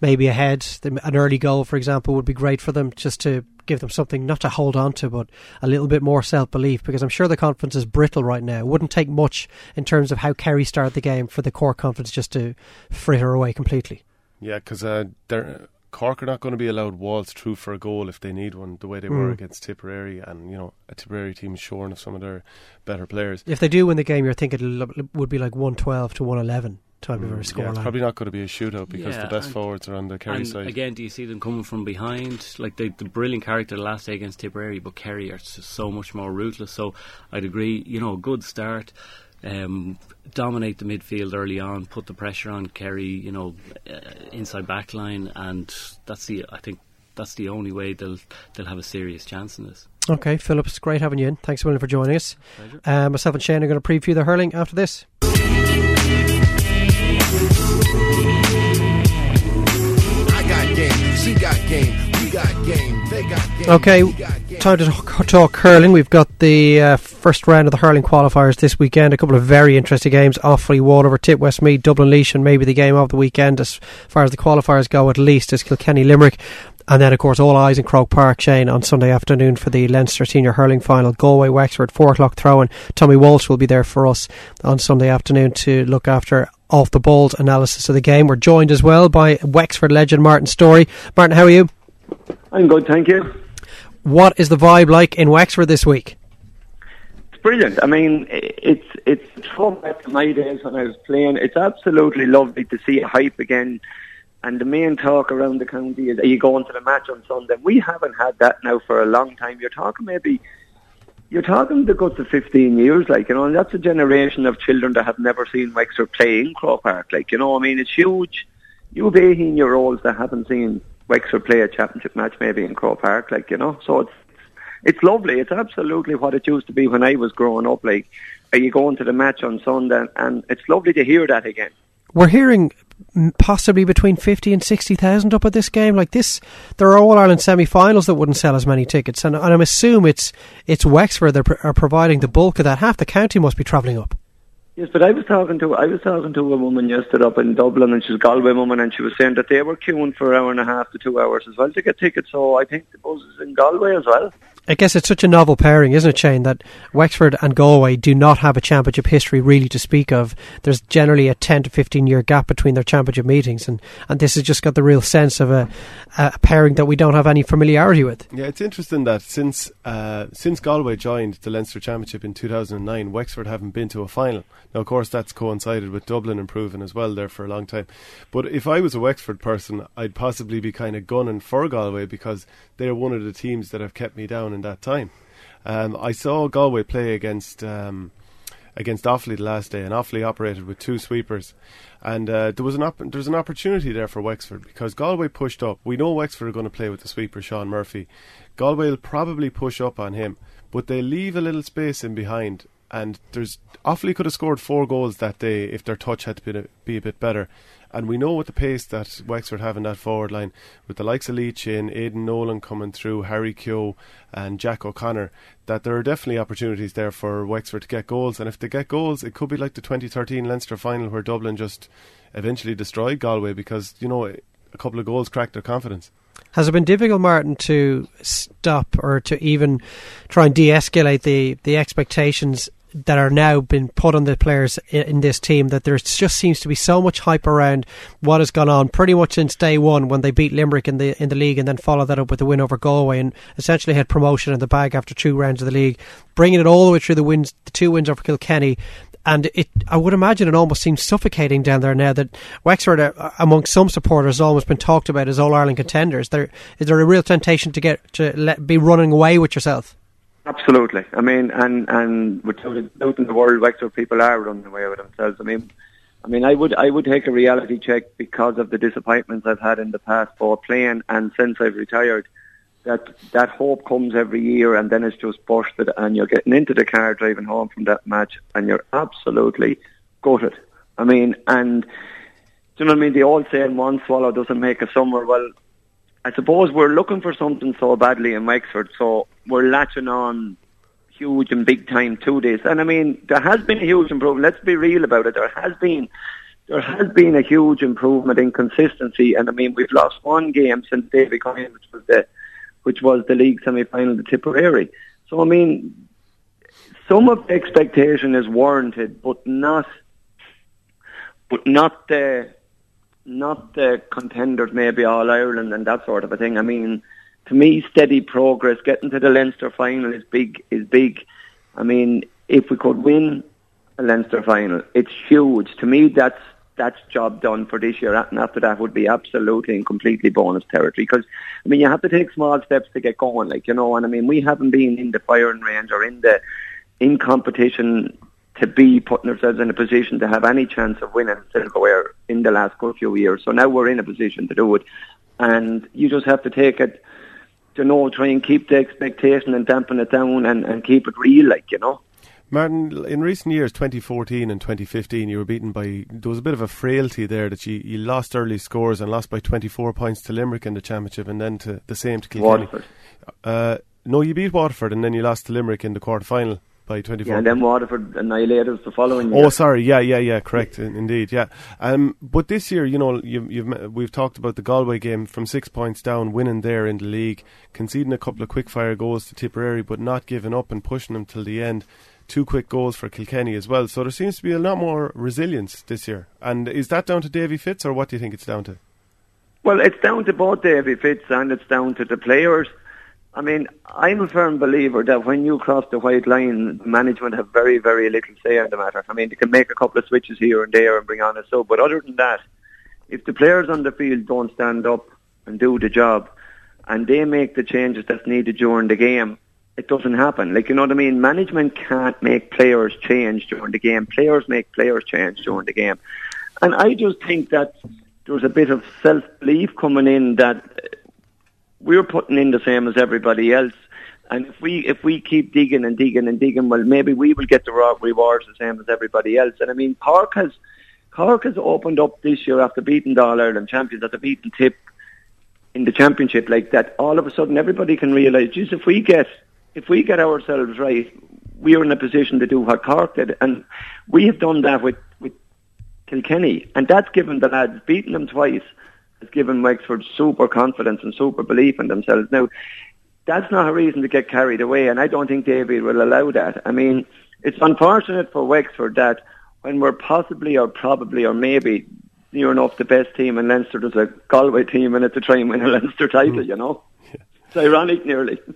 maybe ahead. An early goal, for example, would be great for them just to give them something not to hold on to, but a little bit more self belief because I'm sure the confidence is brittle right now. It wouldn't take much in terms of how Kerry started the game for the Cork confidence just to fritter away completely. Yeah, because uh, they're. Cork are not going to be allowed walls through for a goal if they need one, the way they were Mm. against Tipperary, and you know a Tipperary team shorn of some of their better players. If they do win the game, you're thinking it would be like 112 to 111 type of a Mm, yeah, it's probably not going to be a shootout because Yeah, the best and- forwards are on the Kerry and side. again, do you see them coming from behind? Like the, the brilliant character the last day against Tipperary, but Kerry are s- so much more ruthless. So I'd agree. You know, a good start. Um, dominate the midfield early on, put the pressure on Kerry. You know, uh, inside back line, and that's the. I think that's the only way they'll they'll have a serious chance in this. Okay, Phillips, great having you in. Thanks William, for joining us. Pleasure. Uh, myself and Shane are going to preview the hurling after this. I got game, she got game, we got game. Okay, time to talk, hurling. We've got the uh, first round of the hurling qualifiers this weekend. A couple of very interesting games: Offaly, Waterford, Tip Westmeath, Dublin, Laois, and maybe the game of the weekend, as far as the qualifiers go, at least, is Kilkenny, Limerick. And then, of course, all eyes in Croke Park, Shane, on Sunday afternoon for the Leinster Senior Hurling Final. Galway, Wexford, 4 o'clock throw in. Tommy Walsh will be there for us on Sunday afternoon to look after off the balls analysis of the game. We're joined as well by Wexford legend Martin Storey. Martin, how are you? I'm good, thank you. What is the vibe like in Wexford this week? It's brilliant. I mean, it's it's thrown back to my days when I was playing. It's absolutely lovely to see a hype again. And the main talk around the county is, are you going to the match on Sunday? We haven't had that now for a long time. You're talking maybe, you're talking the guts of 15 years, like, you know, and that's a generation of children that have never seen Wexford play in Croke Park, like, you know, I mean, it's huge. You have 18 year olds that haven't seen Wexford play a championship match maybe in Croke Park, like, you know, so it's, it's lovely. It's absolutely what it used to be when I was growing up. Like, are you going to the match on Sunday? And it's lovely to hear that again. We're hearing possibly between 50 and 60,000 up at this game. Like this, there are All Ireland semi finals that wouldn't sell as many tickets. And, and I'm assuming it's, it's Wexford that are providing the bulk of that. Half the county must be travelling up. Yes, but I was talking to I was talking to a woman yesterday up in Dublin, and she's a Galway woman, and she was saying that they were queuing for an hour and a half to two hours as well to get tickets. So I think the buzz is in Galway as well. I guess it's such a novel pairing, isn't it, Shane, that Wexford and Galway do not have a championship history really to speak of. There's generally a 10 to 15 year gap between their championship meetings, and, and this has just got the real sense of a, a pairing that we don't have any familiarity with. Yeah, it's interesting that since uh, since Galway joined the Leinster Championship in 2009, Wexford haven't been to a final. Now, of course, that's coincided with Dublin improving as well there for a long time. But if I was a Wexford person, I'd possibly be kind of gunning for Galway because they're one of the teams that have kept me down in that time. Um, I saw Galway play against um, against Offaly the last day, and Offaly operated with two sweepers, and uh, there was an op- there was an opportunity there for Wexford because Galway pushed up. We know Wexford are going to play with the sweeper Shaun Murphy. Galway will probably push up on him, but they leave a little space in behind, and there's Offaly could have scored four goals that day if their touch had to be a, be a bit better. And we know with the pace that Wexford have in that forward line, with the likes of Lee Chin, Aidan Nolan coming through, Harry Kehoe and Jack O'Connor, that there are definitely opportunities there for Wexford to get goals. And if they get goals, it could be like the 2013 Leinster final where Dublin just eventually destroyed Galway because, you know, a couple of goals cracked their confidence. Has it been difficult, Martin, to stop or to even try and de escalate the, the expectations that are now been put on the players in this team that there just seems to be so much hype around what has gone on pretty much since day one when they beat Limerick in the in the league and then followed that up with the win over Galway and essentially had promotion in the bag after two rounds of the league, bringing it all the way through the wins, the two wins over Kilkenny. And it, I would imagine it almost seems suffocating down there now that Wexford, uh, among some supporters, has almost been talked about as All Ireland contenders. There, is there a real temptation to get to let, be running away with yourself? Absolutely. I mean, and and without a doubt in the world, Wexford people are running away with themselves. I mean, I mean, I would I would take a reality check because of the disappointments I've had in the past, for playing and since I've retired. That that hope comes every year, and then it's just busted, and you're getting into the car driving home from that match, and you're absolutely gutted. I mean, and do you know what I mean? The old saying, "One swallow doesn't make a summer." Well, I suppose we're looking for something so badly in Wexford, so we're latching on huge and big time to this. And I mean, there has been a huge improvement. Let's be real about it. There has been there has been a huge improvement in consistency. And I mean, we've lost one game since David Coyne, which was the which was the league semi final to Tipperary. So I mean, some of the expectation is warranted, but not but not the not the contenders, maybe All Ireland and that sort of a thing. I mean, to me, steady progress, getting to the Leinster final is big. Is big. I mean, if we could win a Leinster final, it's huge. To me, that's that's job done for this year. And after that would be absolutely and completely bonus territory. Because I mean, you have to take small steps to get going, like you know. And I mean, we haven't been in the firing range or in the in competition to be putting ourselves in a position to have any chance of winning silverware in the last few years. So now we're in a position to do it, and you just have to take it. To know, try and keep the expectation and dampen it down and, and keep it real, like you know. Martin, in recent years, 2014 and 2015, you were beaten by. There was a bit of a frailty there that you, you lost early scores and lost by 24 points to Limerick in the championship, and then to the same to Kilkenny. Waterford. Uh, no, you beat Waterford, and then you lost to Limerick in the quarter final by 24. Yeah, and then Waterford annihilated us the following year. Oh, sorry. Yeah, yeah, yeah. Correct. indeed. Yeah. Um, but this year, you know, you've, you've we've talked about the Galway game from six points down, winning there in the league, conceding a couple of quick fire goals to Tipperary, but not giving up and pushing them till the end. Two quick goals for Kilkenny as well. So there seems to be a lot more resilience this year. And is that down to Davy Fitz, or what do you think it's down to? Well, it's down to both Davy Fitz and it's down to the players. I mean, I'm a firm believer that when you cross the white line, management have very, very little say in the matter. I mean, they can make a couple of switches here and there and bring on a sub, but other than that, if the players on the field don't stand up and do the job, and they make the changes that's needed during the game, it doesn't happen. Like, you know what I mean? Management can't make players change during the game. Players make players change during the game. And I just think that there's a bit of self-belief coming in that we're putting in the same as everybody else. And if we if we keep digging and digging and digging, well, maybe we will get the rewards the same as everybody else. And I mean, Cork has Cork has opened up this year after beating All Ireland champions, after beating Tip in the championship like that. All of a sudden, everybody can realise, geez, if we get if we get ourselves right, we are in a position to do what Cork did, and we have done that with with Kilkenny, and that's given the lads beating them twice has given Wexford super confidence and super belief in themselves. Now, that's not a reason to get carried away, and I don't think David will allow that. I mean, it's unfortunate for Wexford that when we're possibly or probably or maybe near enough the best team in Leinster, there's a Galway team in it to try and win a Leinster title, mm. you know? It's ironic nearly.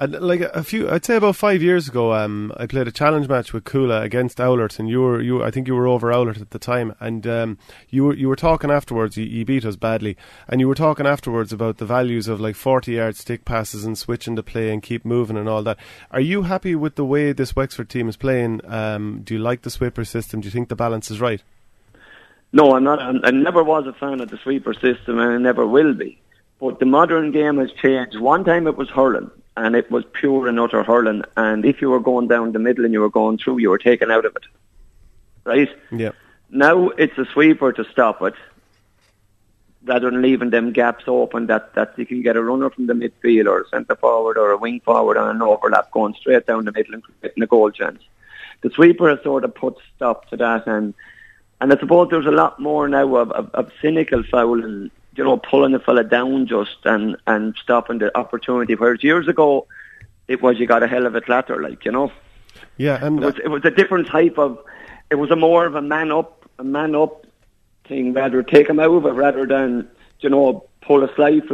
And like a few, I'd say about five years ago, um, I played a challenge match with Kula against Oulart, and you were, you, I think you were over Oulart at the time, and um, you were, you were talking afterwards. You, you, beat us badly, and you were talking afterwards about the values of like forty-yard stick passes and switching to play and keep moving and all that. Are you happy with the way this Wexford team is playing? Um, do you like the sweeper system? Do you think the balance is right? No, I'm not. I'm, I never was a fan of the sweeper system, and I never will be. But the modern game has changed. One time it was hurling and it was pure and utter hurling. And if you were going down the middle and you were going through, you were taken out of it. Right? Yeah. Now it's a sweeper to stop it, rather than leaving them gaps open that, that you can get a runner from the midfield or a centre forward or a wing forward on an overlap going straight down the middle and getting a goal chance. The sweeper has sort of put stop to that and and I suppose there's a lot more now of, of, of cynical fouling you know, pulling the fella down just and, and stopping the opportunity. Whereas years ago, it was you got a hell of a clatter, like, you know. Yeah, and it was, it was a different type of, it was a more of a man up, a man up thing, rather take him out of it rather than, you know, pull a slide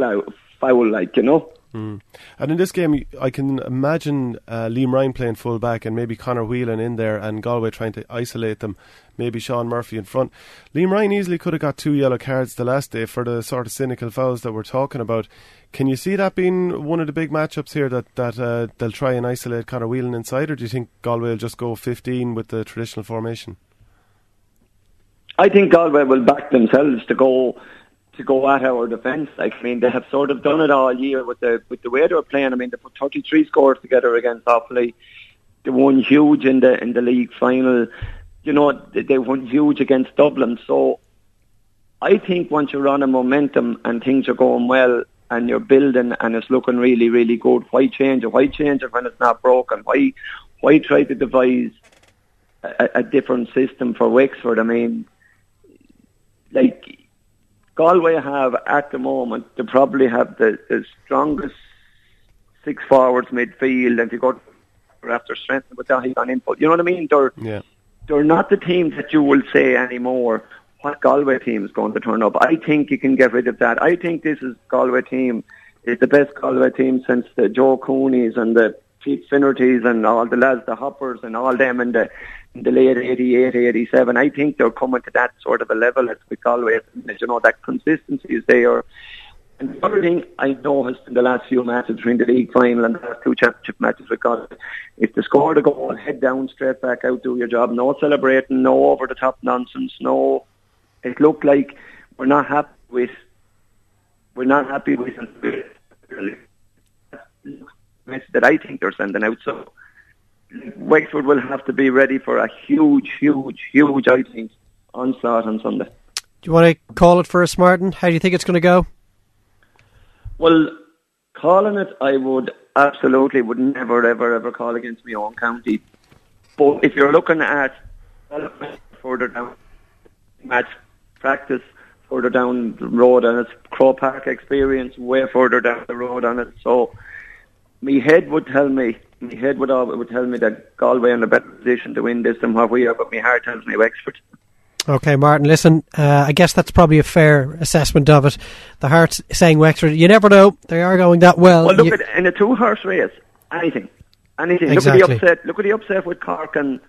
foul, like, you know. Mm. And in this game, I can imagine uh, Liam Ryan playing full back and maybe Conor Whelan in there and Galway trying to isolate them, maybe Shaun Murphy in front. Liam Ryan easily could have got two yellow cards the last day for the sort of cynical fouls that we're talking about. Can you see that being one of the big matchups here that, that uh, they'll try and isolate Conor Whelan inside, or do you think Galway will just go 15 with the traditional formation? I think Galway will back themselves to go to go at our defence. Like I mean, they have sort of done it all year with the with the way they're playing. I mean, they put 33 scores together against Offaly. They won huge in the in the league final. You know, they, they won huge against Dublin. So I think once you're on a momentum and things are going well and you're building and it's looking really, really good, why change it? Why change it when it's not broken? Why why try to devise a, a different system for Wexford? I mean, like Galway have at the moment, they probably have the, the strongest six forwards midfield, and if you go after strength with that on input, you know what I mean? They're yeah. they're not the teams that you will say anymore. What Galway team is going to turn up? I think you can get rid of that. I think this is Galway team is the best Galway team since the Joe Cooneys and the Pete Finnertys and all the lads, the Hoppers and all them and the the late 88, 87. I think they're coming to that sort of a level call it. You know, that consistency is there. And the other thing I noticed in the last few matches between the league final and the last two championship matches with God, if they score the goal, head down, straight back out, do your job. No celebrating, no over the top nonsense, no. It looked like we're not happy with. We're not happy with that I think they're sending out. So Wexford will have to be ready for a huge, huge, huge, I think, onslaught on Sunday. Do you want to call it first, Martin? How do you think it's going to go? Well, calling it, I would absolutely would never, ever, ever call against my own county. But if you're looking at further down match practice, further down the road, and it's Croke Park experience way further down the road on it. So, my head would tell me my head would, would tell me that Galway are in a better position to win this than what we are, but my heart tells me Wexford. Okay, Martin, listen, uh, I guess that's probably a fair assessment of it. The heart's saying Wexford. You never know. They are going that well. Well, look you... at in a two horse race, anything. Anything. Exactly. Look at the upset. Look at the upset with Cork and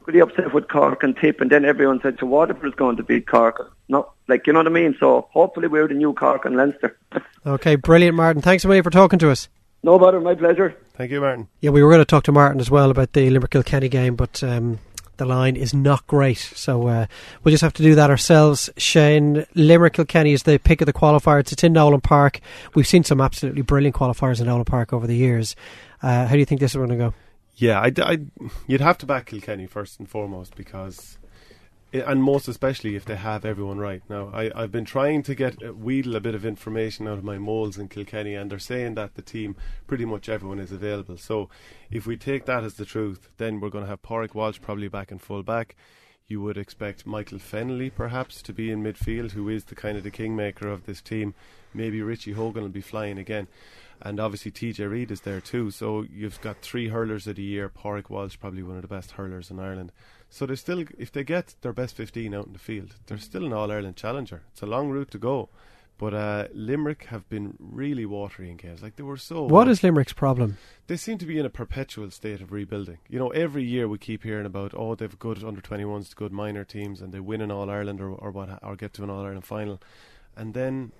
look at the upset with Cork and Tip, and then everyone said, "So Waterford is going to beat Cork." No, like you know what I mean. So hopefully we're the new Cork and Leinster. okay, brilliant, Martin. Thanks a million for talking to us. No bother, my pleasure. Thank you, Martin. Yeah, we were going to talk to Martin as well about the Limerick Kilkenny game, but um, the line is not great. So uh, we'll just have to do that ourselves. Shane, Limerick Kilkenny is the pick of the qualifiers. It's in Nowlan Park. We've seen some absolutely brilliant qualifiers in Nowlan Park over the years. Uh, how do you think this is going to go? Yeah, I, I, you'd have to back Kilkenny first and foremost because I- and most especially if they have everyone right. Now, I, I've been trying to get uh, wheedle a bit of information out of my moles in Kilkenny, and they're saying that the team, pretty much everyone is available. So, if we take that as the truth, then we're going to have Pádraig Walsh probably back in full back. You would expect Michael Fennelly perhaps to be in midfield, who is the kind of the kingmaker of this team. Maybe Richie Hogan will be flying again. And obviously TJ Reid is there too. So you've got three hurlers of the year. Pádraig Walsh probably one of the best hurlers in Ireland. So they're still, if they get their best 15 out in the field, they're still an All Ireland challenger. It's a long route to go. But uh, Limerick have been really watery in games. Like they were so. What is Limerick's problem? They seem to be in a perpetual state of rebuilding. You know, every year we keep hearing about oh they've good under 21s, good minor teams, and they win an All Ireland or or what or get to an All Ireland final, and then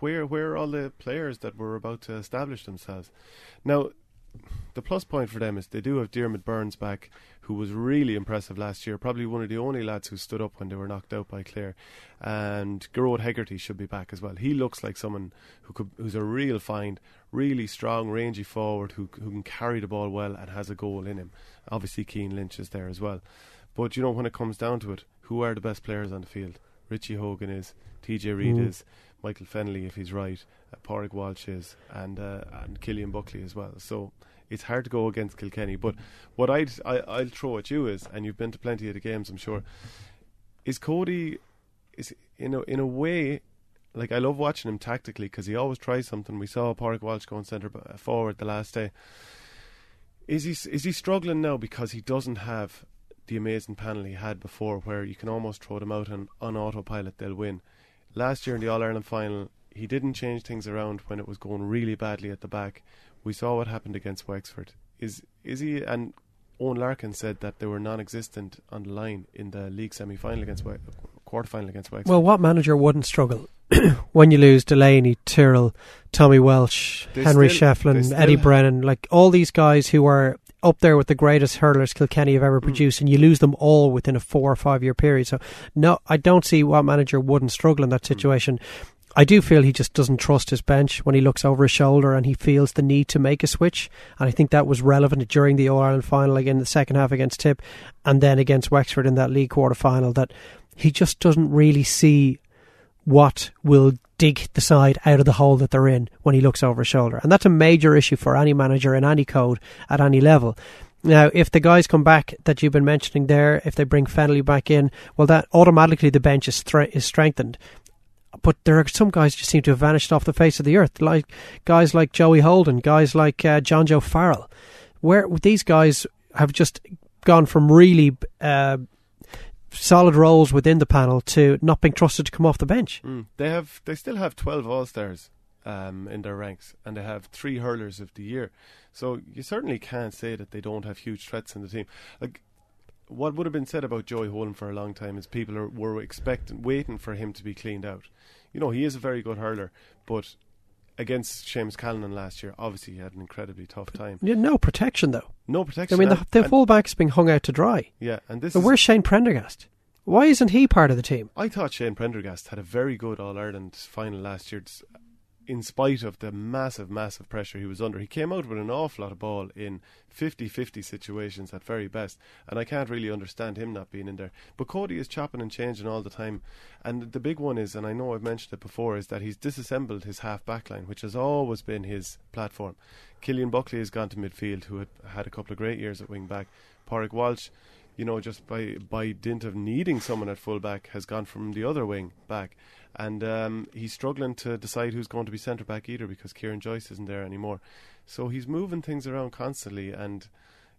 where where are all the players that were about to establish themselves? Now, the plus point for them is they do have Diarmaid Byrnes back, who was really impressive last year. Probably one of the only lads who stood up when they were knocked out by Clare. And Gearóid Hegarty should be back as well. He looks like someone who could, who's a real find, really strong, rangy forward who who can carry the ball well and has a goal in him. Obviously, Cian Lynch is there as well. But you know, when it comes down to it, who are the best players on the field? Richie Hogan is, TJ Reid Mm. is, Michael Fennelly if he's right, uh, Pádraig Walsh is, and uh, and Cillian Buckley as well. So it's hard to go against Kilkenny. But what I'd, I I'll throw at you is, and you've been to plenty of the games, I'm sure. Is Cody is in a in a way like I love watching him tactically because he always tries something. We saw Porrick Walsh going centre forward the last day. Is he is he struggling now because he doesn't have the amazing panel he had before, where you can almost throw them out on autopilot, they'll win. Last year in the All Ireland final, he didn't change things around when it was going really badly at the back. We saw what happened against Wexford. Is is he and Eoin Larkin said that they were non-existent on the line in the league semi-final against We- quarter-final against Wexford. Well, what manager wouldn't struggle when you lose Delaney, Tyrrell, Tommy Walsh, They Henry still- Shefflin, Eddie Brennan, like all these guys who are up there with the greatest hurlers Kilkenny have ever Mm. produced, and you lose them all within a four or five year period. So, no, I don't see what manager wouldn't struggle in Mm. that situation. I do feel he just doesn't trust his bench when he looks over his shoulder and he feels the need to make a switch. And I think that was relevant during the All Ireland final, again, the second half against Tip, and then against Wexford in that league quarter final, that he just doesn't really see what will dig the side out of the hole that they're in when he looks over his shoulder. And that's a major issue for any manager in any code at any level. Now, if the guys come back that you've been mentioning there, if they bring Fennelly back in, well, that automatically the bench is, stre- is strengthened. But there are some guys just seem to have vanished off the face of the earth, like guys like Joey Holden, guys like uh, John Joe Farrell. Where these guys have just gone from really uh, solid roles within the panel to not being trusted to come off the bench. Mm. They have they still have twelve All Stars um, in their ranks, and they have three hurlers of the year. So you certainly can't say that they don't have huge threats in the team. Like what would have been said about Joey Holden for a long time is people are, were expecting, waiting for him to be cleaned out. You know, he is a very good hurler, but against Seamus Callanan last year, obviously he had an incredibly tough time. Yeah, no protection though. No protection. I mean, the, the fullback's being hung out to dry. Yeah, and this But where's Shane Prendergast? Why isn't he part of the team? I thought Shane Prendergast had a very good All Ireland final last year, in spite of the massive, massive pressure he was under. He came out with an awful lot of ball in 50 50 situations at very best, and I can't really understand him not being in there. But Cody is chopping and changing all the time, and the big one is, and I know I've mentioned it before, is that he's disassembled his half back line, which has always been his platform. Cillian Buckley has gone to midfield, who had had a couple of great years at wing back. Pádraig Walsh you know, just by by dint of needing someone at full back, has gone from the other wing back, and um, he's struggling to decide who's going to be centre back either because Kieran Joyce isn't there anymore. So he's moving things around constantly, and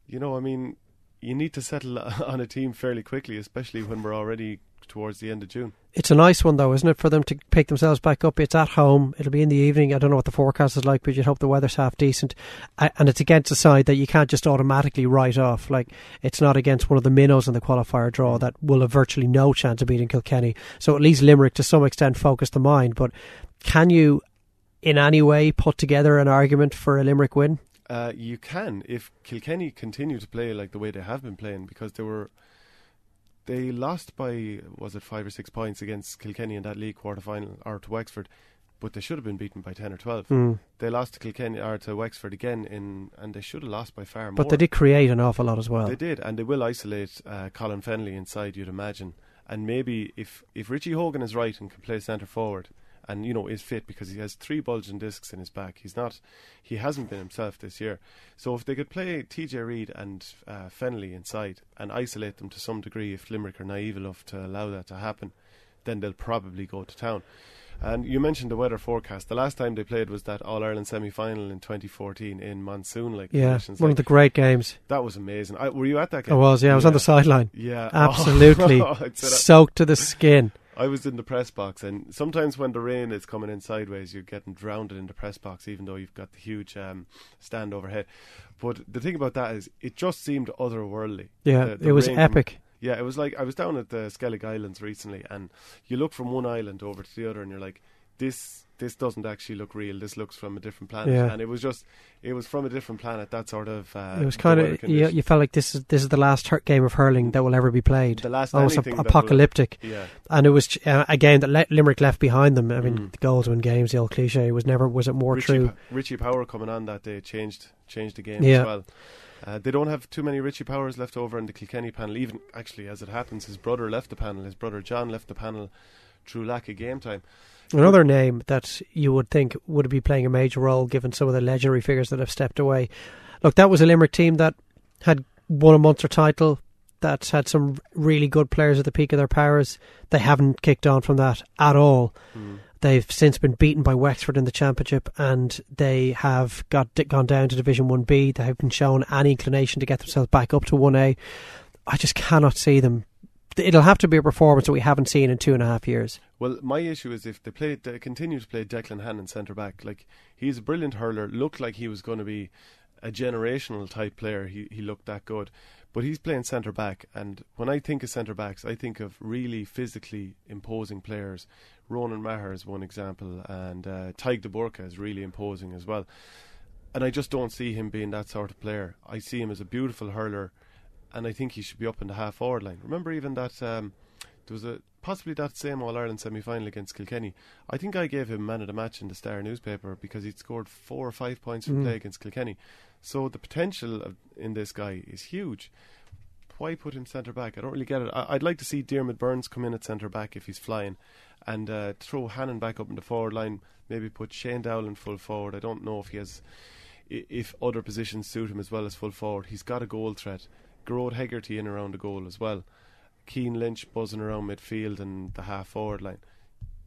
you know, I mean, you need to settle on a team fairly quickly, especially when we're already towards the end of June. It's a nice one, though, isn't it, for them to pick themselves back up? It's at home. It'll be in the evening. I don't know what the forecast is like, but you'd hope the weather's half decent. And it's against a side that you can't just automatically write off. Like, it's not against one of the minnows in the qualifier draw that will have virtually no chance of beating Kilkenny. So at least Limerick, to some extent, focus the mind. But can you, in any way, put together an argument for a Limerick win? Uh, you can if Kilkenny continue to play like the way they have been playing because they were they lost by was it five or six points against Kilkenny in that league quarter final or to Wexford, but they should have been beaten by ten or twelve. Mm. They lost to Kilkenny or to Wexford again in and they should have lost by far more. But they did create an awful lot as well. They did, and they will isolate uh, Colin Fennelly inside. You'd imagine, And maybe if if Richie Hogan is right and can play centre forward, and you know is fit because he has three bulging discs in his back. He's not, he hasn't been himself this year. So if they could play T.J. Reid and uh, Fennelly inside and isolate them to some degree, if Limerick are naive enough to allow that to happen, then they'll probably go to town. And you mentioned the weather forecast. The last time they played was that All Ireland semi final in 2014 in monsoon like Yeah, conditions. one Like, of the great games. That was amazing. I, were you at that game? I was, yeah, I was on the sideline. Yeah, Absolutely Oh, I'd say that- soaked to the skin. I was in the press box, and sometimes when the rain is coming in sideways, you're getting drowned in the press box, even though you've got the huge um, stand overhead. But the thing about that is, it just seemed otherworldly. Yeah, The- the it was epic. yeah, it was like I was down at the Skellig Islands recently, and you look from one island over to the other, and you're like, this this doesn't actually look real. This looks from a different planet, Yeah. and it was just it was from a different planet. That sort of uh, it was kind of you, you felt like this is this is the last game of hurling that will ever be played. The last almost ap- that will- apocalyptic. yeah. and it was uh, a game that Le- Limerick left behind them. I mean, Mm. the goals win games. The old cliche was never was it more Richie, true. Pa- Richie Power coming on that day changed changed the game Yeah. as well. Uh, they don't have too many Richie Powers left over in the Kilkenny panel. Even actually, as it happens, his brother left the panel. His brother John left the panel through lack of game time. Another name that you would think would be playing a major role given some of the legendary figures that have stepped away. Look, that was a Limerick team that had won a Munster title, that had some really good players at the peak of their powers. They haven't kicked on from that at all. Hmm. They've since been beaten by Wexford in the championship, and they have got gone down to Division One B. They haven't shown any inclination to get themselves back up to One A. I just cannot see them. It'll have to be a performance that we haven't seen in two and a half years. Well, my issue is if they play, they continue to play Declan Hannon centre back. Like he's a brilliant hurler. Looked like he was going to be a generational type player. He he looked that good, but he's playing centre back. And when I think of centre backs, I think of really physically imposing players. Ronan Maher is one example, and uh, Tadhg de Búrca is really imposing as well. And I just don't see him being that sort of player. I see him as a beautiful hurler, and I think he should be up in the half forward line. Remember even that um, there was a possibly that same All Ireland semi final against Kilkenny. I think I gave him man of the match in the Star newspaper because he'd scored four or five points from Mm. play against Kilkenny. So the potential of, in this guy is huge. Why put him centre back? I don't really get it. I, I'd like to see Diarmaid Byrnes come in at centre back if he's flying, and uh, throw Hannon back up in the forward line. Maybe put Shane Dowling full forward. I don't know if he has, if other positions suit him as well as full forward. He's got a goal threat. Gearóid Hegarty in around the goal as well. Cian Lynch buzzing around midfield and the half forward line.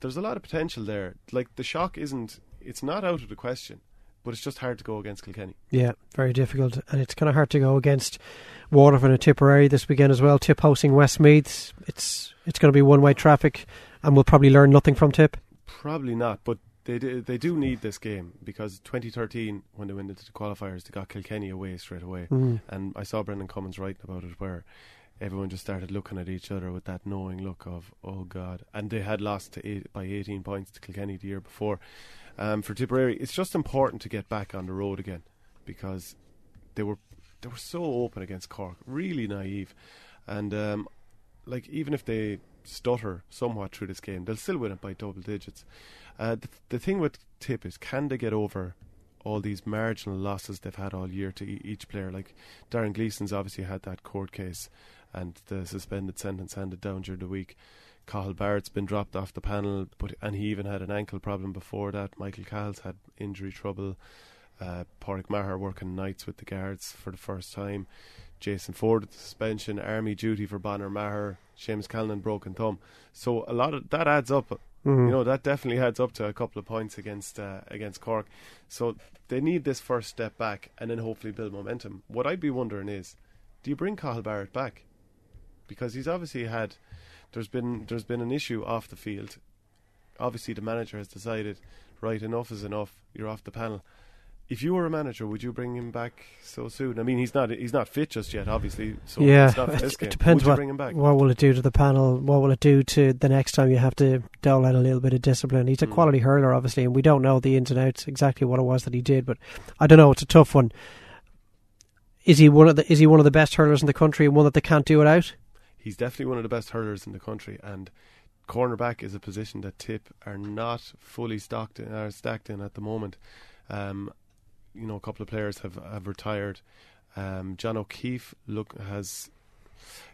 There's a lot of potential there. Like the shock isn't, it's not out of the question, but it's just hard to go against Kilkenny. Yeah, very difficult, and it's kind of hard to go against Waterford and Tipperary this weekend as well. Tip hosting Westmeath. It's it's going to be one way traffic, and we'll probably learn nothing from Tip. Probably not, but they do, they do need this game because 2013 when they went into the qualifiers they got Kilkenny away straight away, Mm. and I saw Brendan Cummins writing about it where everyone just started looking at each other with that knowing look of oh god, and they had lost to eight, by 18 points to Kilkenny the year before. Um, for Tipperary, it's just important to get back on the road again because they were they were so open against Cork, really naive, and um, like even if they stutter somewhat through this game, they'll still win it by double digits. Uh, the, the thing with Tip is, can they get over all these marginal losses they've had all year to e- each player? Like Darren Gleeson's obviously had that court case and the suspended sentence handed down during the week. Cathal Barrett's been dropped off the panel, but and he even had an ankle problem before that. Michael Cahill's had injury trouble. Uh, Maher working nights with the guards for the first time. Jason Forde suspension, army duty for Bonner Maher, Seamus Callan broken thumb. So a lot of that adds up. Mhm. You know that definitely adds up to a couple of points against uh, against Cork. So they need this first step back and then hopefully build momentum. What I'd be wondering is, do you bring Cathal Barrett back? Because he's obviously had there's been there's been an issue off the field. Obviously the manager has decided, right, enough is enough. You're off the panel. If you were a manager, would you bring him back so soon? I mean, he's not he's not fit just yet, obviously. So yeah, it, it depends what bring him back? what will it do to the panel. What will it do to the next time you have to dole out a little bit of discipline? He's a Mm. quality hurler, obviously, and we don't know the ins and outs exactly what it was that he did. But I don't know. It's a tough one. Is he one of the Is he one of the best hurlers in the country and one that they can't do it out? He's definitely one of the best hurlers in the country, and cornerback is a position that Tip are not fully stocked in, are stacked in at the moment. Um, you know, a couple of players have have retired. Um, John O'Keefe look has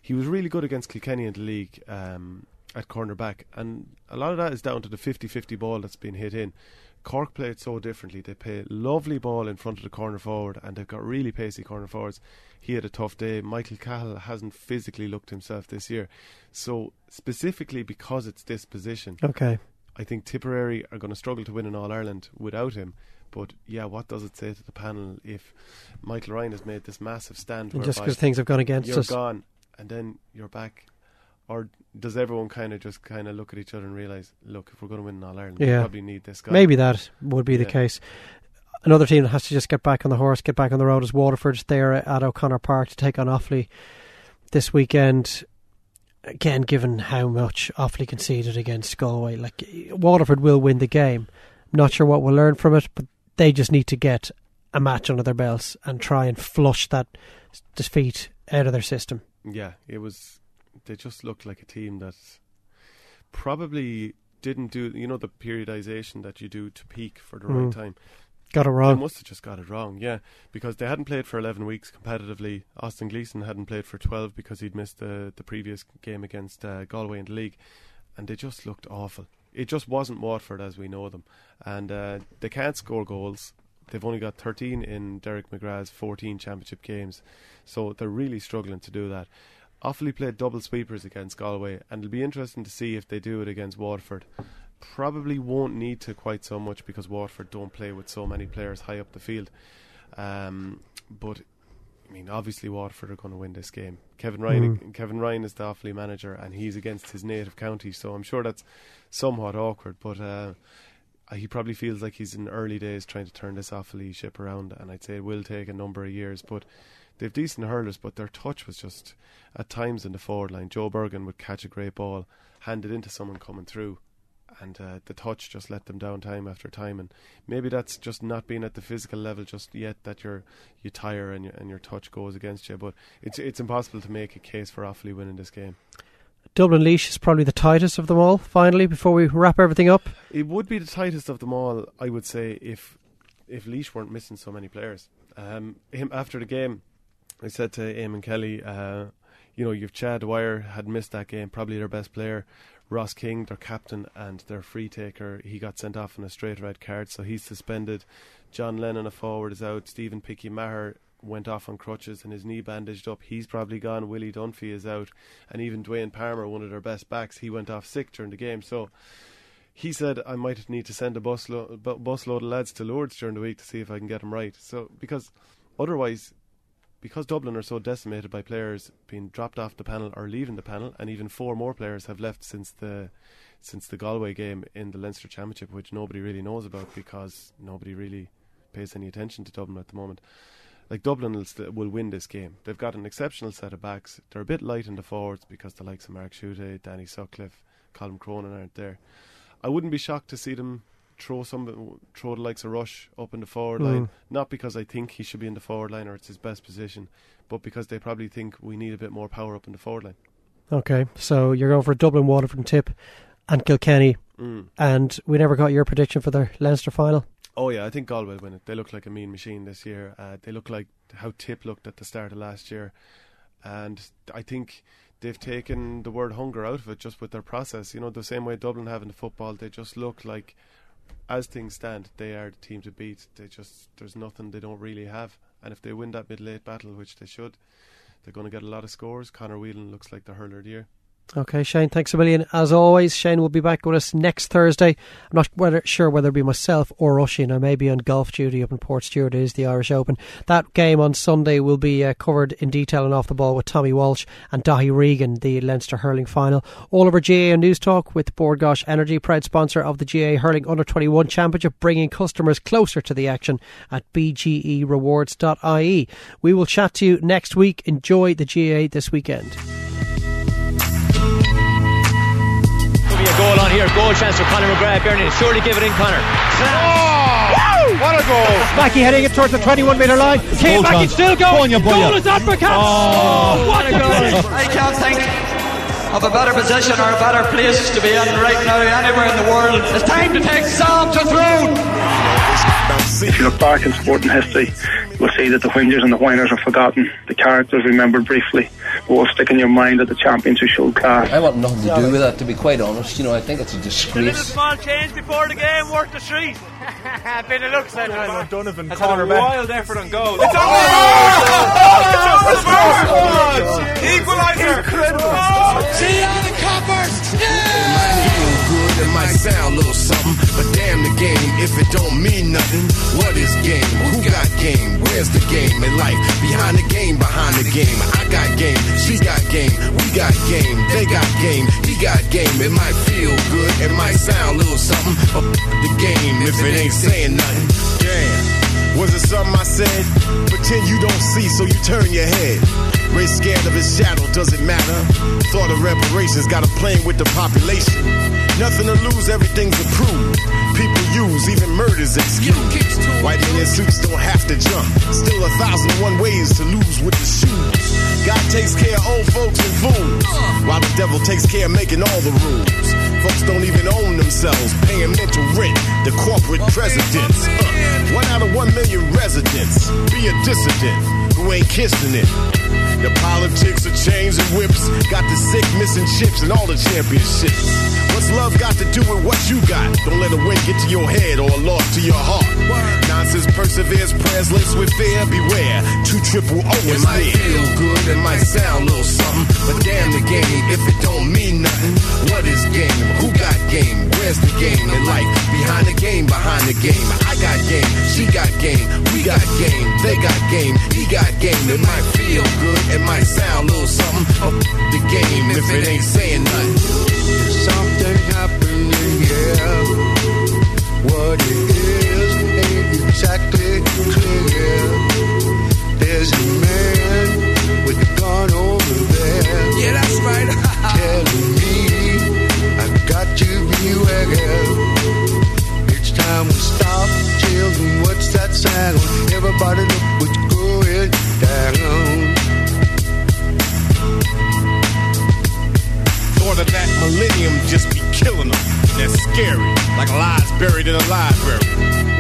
he was really good against Kilkenny in the league um, at cornerback, and a lot of that is down to the 50-50 ball that's been hit in. Cork play it so differently. They play lovely ball in front of the corner forward, and they've got really pacey corner forwards. He had a tough day. Michael Cahill hasn't physically looked himself this year, so specifically because it's this position, Okay. I think Tipperary are going to struggle to win in All Ireland without him. But yeah, what does it say to the panel if Michael Ryan has made this massive stand? And just because things have gone against you're us. gone, and then you're back, or does everyone kind of just kind of look at each other and realize, look, if we're going to win in All Ireland, we Yeah. probably need this guy. Maybe that would be the case. Another team that has to just get back on the horse, get back on the road is Waterford. They're at O'Connor Park to take on Offaly this weekend. Again, given how much Offaly conceded against Galway, like Waterford will win the game. Not sure what we'll learn from it, but they just need to get a match under their belts and try and flush that defeat out of their system. Yeah, it was. They just looked like a team that probably didn't do, you know, the periodization that you do to peak for the Mm. right time. Got it wrong. They must have just got it wrong, yeah, because they hadn't played for 11 weeks competitively. Austin Gleeson hadn't played for 12 because he'd missed the, the previous game against uh, Galway in the league, and they just looked awful. It just wasn't Waterford as we know them, and uh, they can't score goals. They've only got 13 in Derek McGrath's 14 championship games, so they're really struggling to do that. Offaly played double sweepers against Galway, and it'll be interesting to see if they do it against Waterford. Probably won't need to quite so much because Waterford don't play with so many players high up the field. Um, but I mean, obviously Waterford are going to win this game. Kevin Ryan, Kevin Ryan is the Offaly manager, and he's against his native county, so I'm sure that's somewhat awkward. But uh, he probably feels like he's in early days trying to turn this Offaly ship around, and I'd say it will take a number of years. But they've decent hurlers, but their touch was just at times in the forward line. Joe Bergin would catch a great ball, hand it into someone coming through, and uh, the touch just let them down time after time. And maybe that's just not being at the physical level just yet that you're you tire and your and your touch goes against you. But it's it's impossible to make a case for Offaly winning this game. Dublin Laois is probably the tightest of them all. Finally, before we wrap everything up, It would be the tightest of them all, I would say, if if Laois weren't missing so many players. Um, him after the game, I said to Eamon Kelly, uh, you know, you've Cha Dwyer had missed that game, probably their best player. Ross King, their captain and their free taker, he got sent off on a straight red card, so he's suspended. John Lennon, a forward, is out. Stephen Picky Maher went off on crutches and his knee bandaged up. He's probably gone. Willie Dunphy is out, and even Dwayne Palmer, one of their best backs, he went off sick during the game. So he said I might need to send a busload, bu- busload of lads to Lourdes during the week to see if I can get them right. So because otherwise, because Dublin are so decimated by players being dropped off the panel or leaving the panel, and even four more players have left since the since the Galway game in the Leinster Championship, which nobody really knows about because nobody really pays any attention to Dublin at the moment. Like Dublin will, st- will win this game. They've got an exceptional set of backs. They're a bit light in the forwards because the likes of Mark Schutte, Danny Sutcliffe, Colin Cronin aren't there. I wouldn't be shocked to see them throw some throw the likes of Rushe up in the forward Mm. line. Not because I think he should be in the forward line or it's his best position, but because they probably think we need a bit more power up in the forward line. okay. So you're going for Dublin, Waterford, and Tip, and Kilkenny, Mm. and we never got your prediction for the Leinster final. Oh yeah, I think Galway will win it. They look like a mean machine this year. Uh, they look like how Tip looked at the start of last year, and I think they've taken the word hunger out of it just with their process. You know, the same way Dublin have in the football, they just look like, as things stand, they are the team to beat. They just there's nothing they don't really have, and if they win that mid late battle, which they should, they're going to get a lot of scores. Conor Whelan looks like the hurler of the year. Okay, Shane, thanks a million. As always, Shane will be back with us next Thursday. I'm not whether, sure whether it be myself or Oisin. I may be on golf duty up in Portstewart. It is the Irish Open. That game on Sunday will be uh, covered in detail and off the ball with Tommy Walsh and Daithí Regan, the Leinster hurling final. All over GAA Newstalk with Bord Gáis Energy, proud sponsor of the GAA Hurling Under 21 Championship, bringing customers closer to the action at bgerewards.ie. We will chat to you next week. Enjoy the GAA this weekend. Goal on here. Goal chance for Conor McGrath. Bernie surely give it in, Conor. Oh, what a goal! Mackey heading it towards the 21 metre line. Kane Mackey still going. Goal is on for Cats. Oh. oh, what a goal! I can't think of a better position or a better place to be in right now anywhere in the world. It's time to take Sam to Tyrone. If you look back in sporting history, you will see that the whingers and the whiners are forgotten, the characters remembered briefly, but will stick in your mind that the champions who showed class. I want nothing to do with that, to be quite honest. You know, I think it's a A little disgrace. small change before the game worth the street. Bit of luck, said well. Donovan That's caught a a wild wild effort on goal. It's It's over! Equalizer! Incredible! See all the coppers! Yeah! It might sound a little something, but damn the game if it don't mean nothing. What is game? Who got game? Where's the game in life? Behind the game, behind the game. I got game, she got game, we got game, they got game, he got game. It might feel good, it might sound a little something, but the game if it ain't saying nothing. Was it something I said? Pretend you don't see, so you turn your head. Ray scared of his shadow, doesn't matter. Thought of reparations, got a plane with the population. Nothing to lose, everything's approved. People use, even murders excuse. White men in suits don't have to jump. Still a thousand and one ways to lose with the shoes. God takes care of old folks and fools, while the devil takes care of making all the rules. Folks don't even own themselves, paying mental rent. The corporate presidents. Uh, one out of one million residents. Be a dissident who ain't kissing it. The politics of chains and whips got the sick missing chips and all the championships. What's love got to do with what you got? Don't let a win get to your head or a loss to your heart. Nonsense perseveres, prayers laced with fear. Beware, two triple O It is might there. feel good, it might sound a little something, but damn the game if it don't mean nothing. What is game? Who got game? Where's the game in life? Behind the game, behind the game. I got game, she got game, we got game, they got game, he got game. It might feel good, it might sound a little something, but the game if it ain't saying nothing. Something happening here. What it is ain't exactly clear. There's a man with a gun over there. Yeah, that's right. telling me I got to beware. Each time we stop, children, what's that sound? Everybody look what's going down. Thought of that millennium just be killing them. That's scary, like lies buried in a library.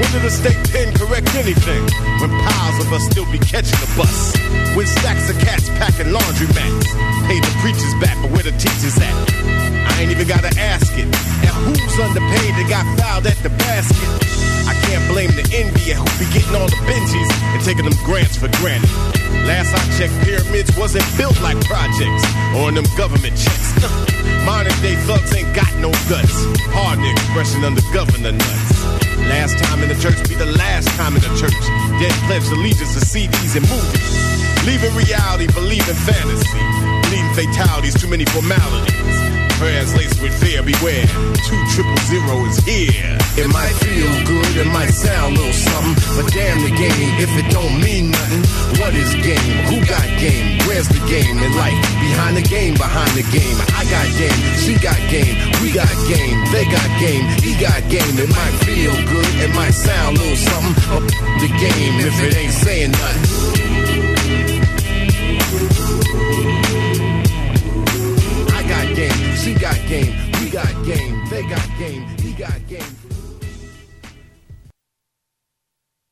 When did the state pen correct anything? When piles of us still be catching the bus. When stacks of cats packing laundry mats. Paid the preachers back, but where the teachers at? I ain't even gotta ask it. And who's underpaid that got fouled at the basket? I can't blame the envy who be getting all the Benjis and taking them grants for granted. Last I checked, pyramids wasn't built like projects or them government checks. Modern day thugs ain't got no guts. The expression under governor nuts. Last time in the church be the last time in the church. Dead pledge allegiance to CDs and movies. Leaving reality, believing fantasy. Bleeding fatalities, too many formalities. Prayers laced with fear, beware. Two triple zero is here. It might feel good, it might sound a little something, but damn the game if it don't mean nothing. What is game? Who got game? Where's the game in life? Behind the game, behind the game. I got game, she got game, we got game, they got game, he got game. It might feel good, it might sound a little something, but the game if it ain't saying nothing. She got game, we got game, they got game, he got game.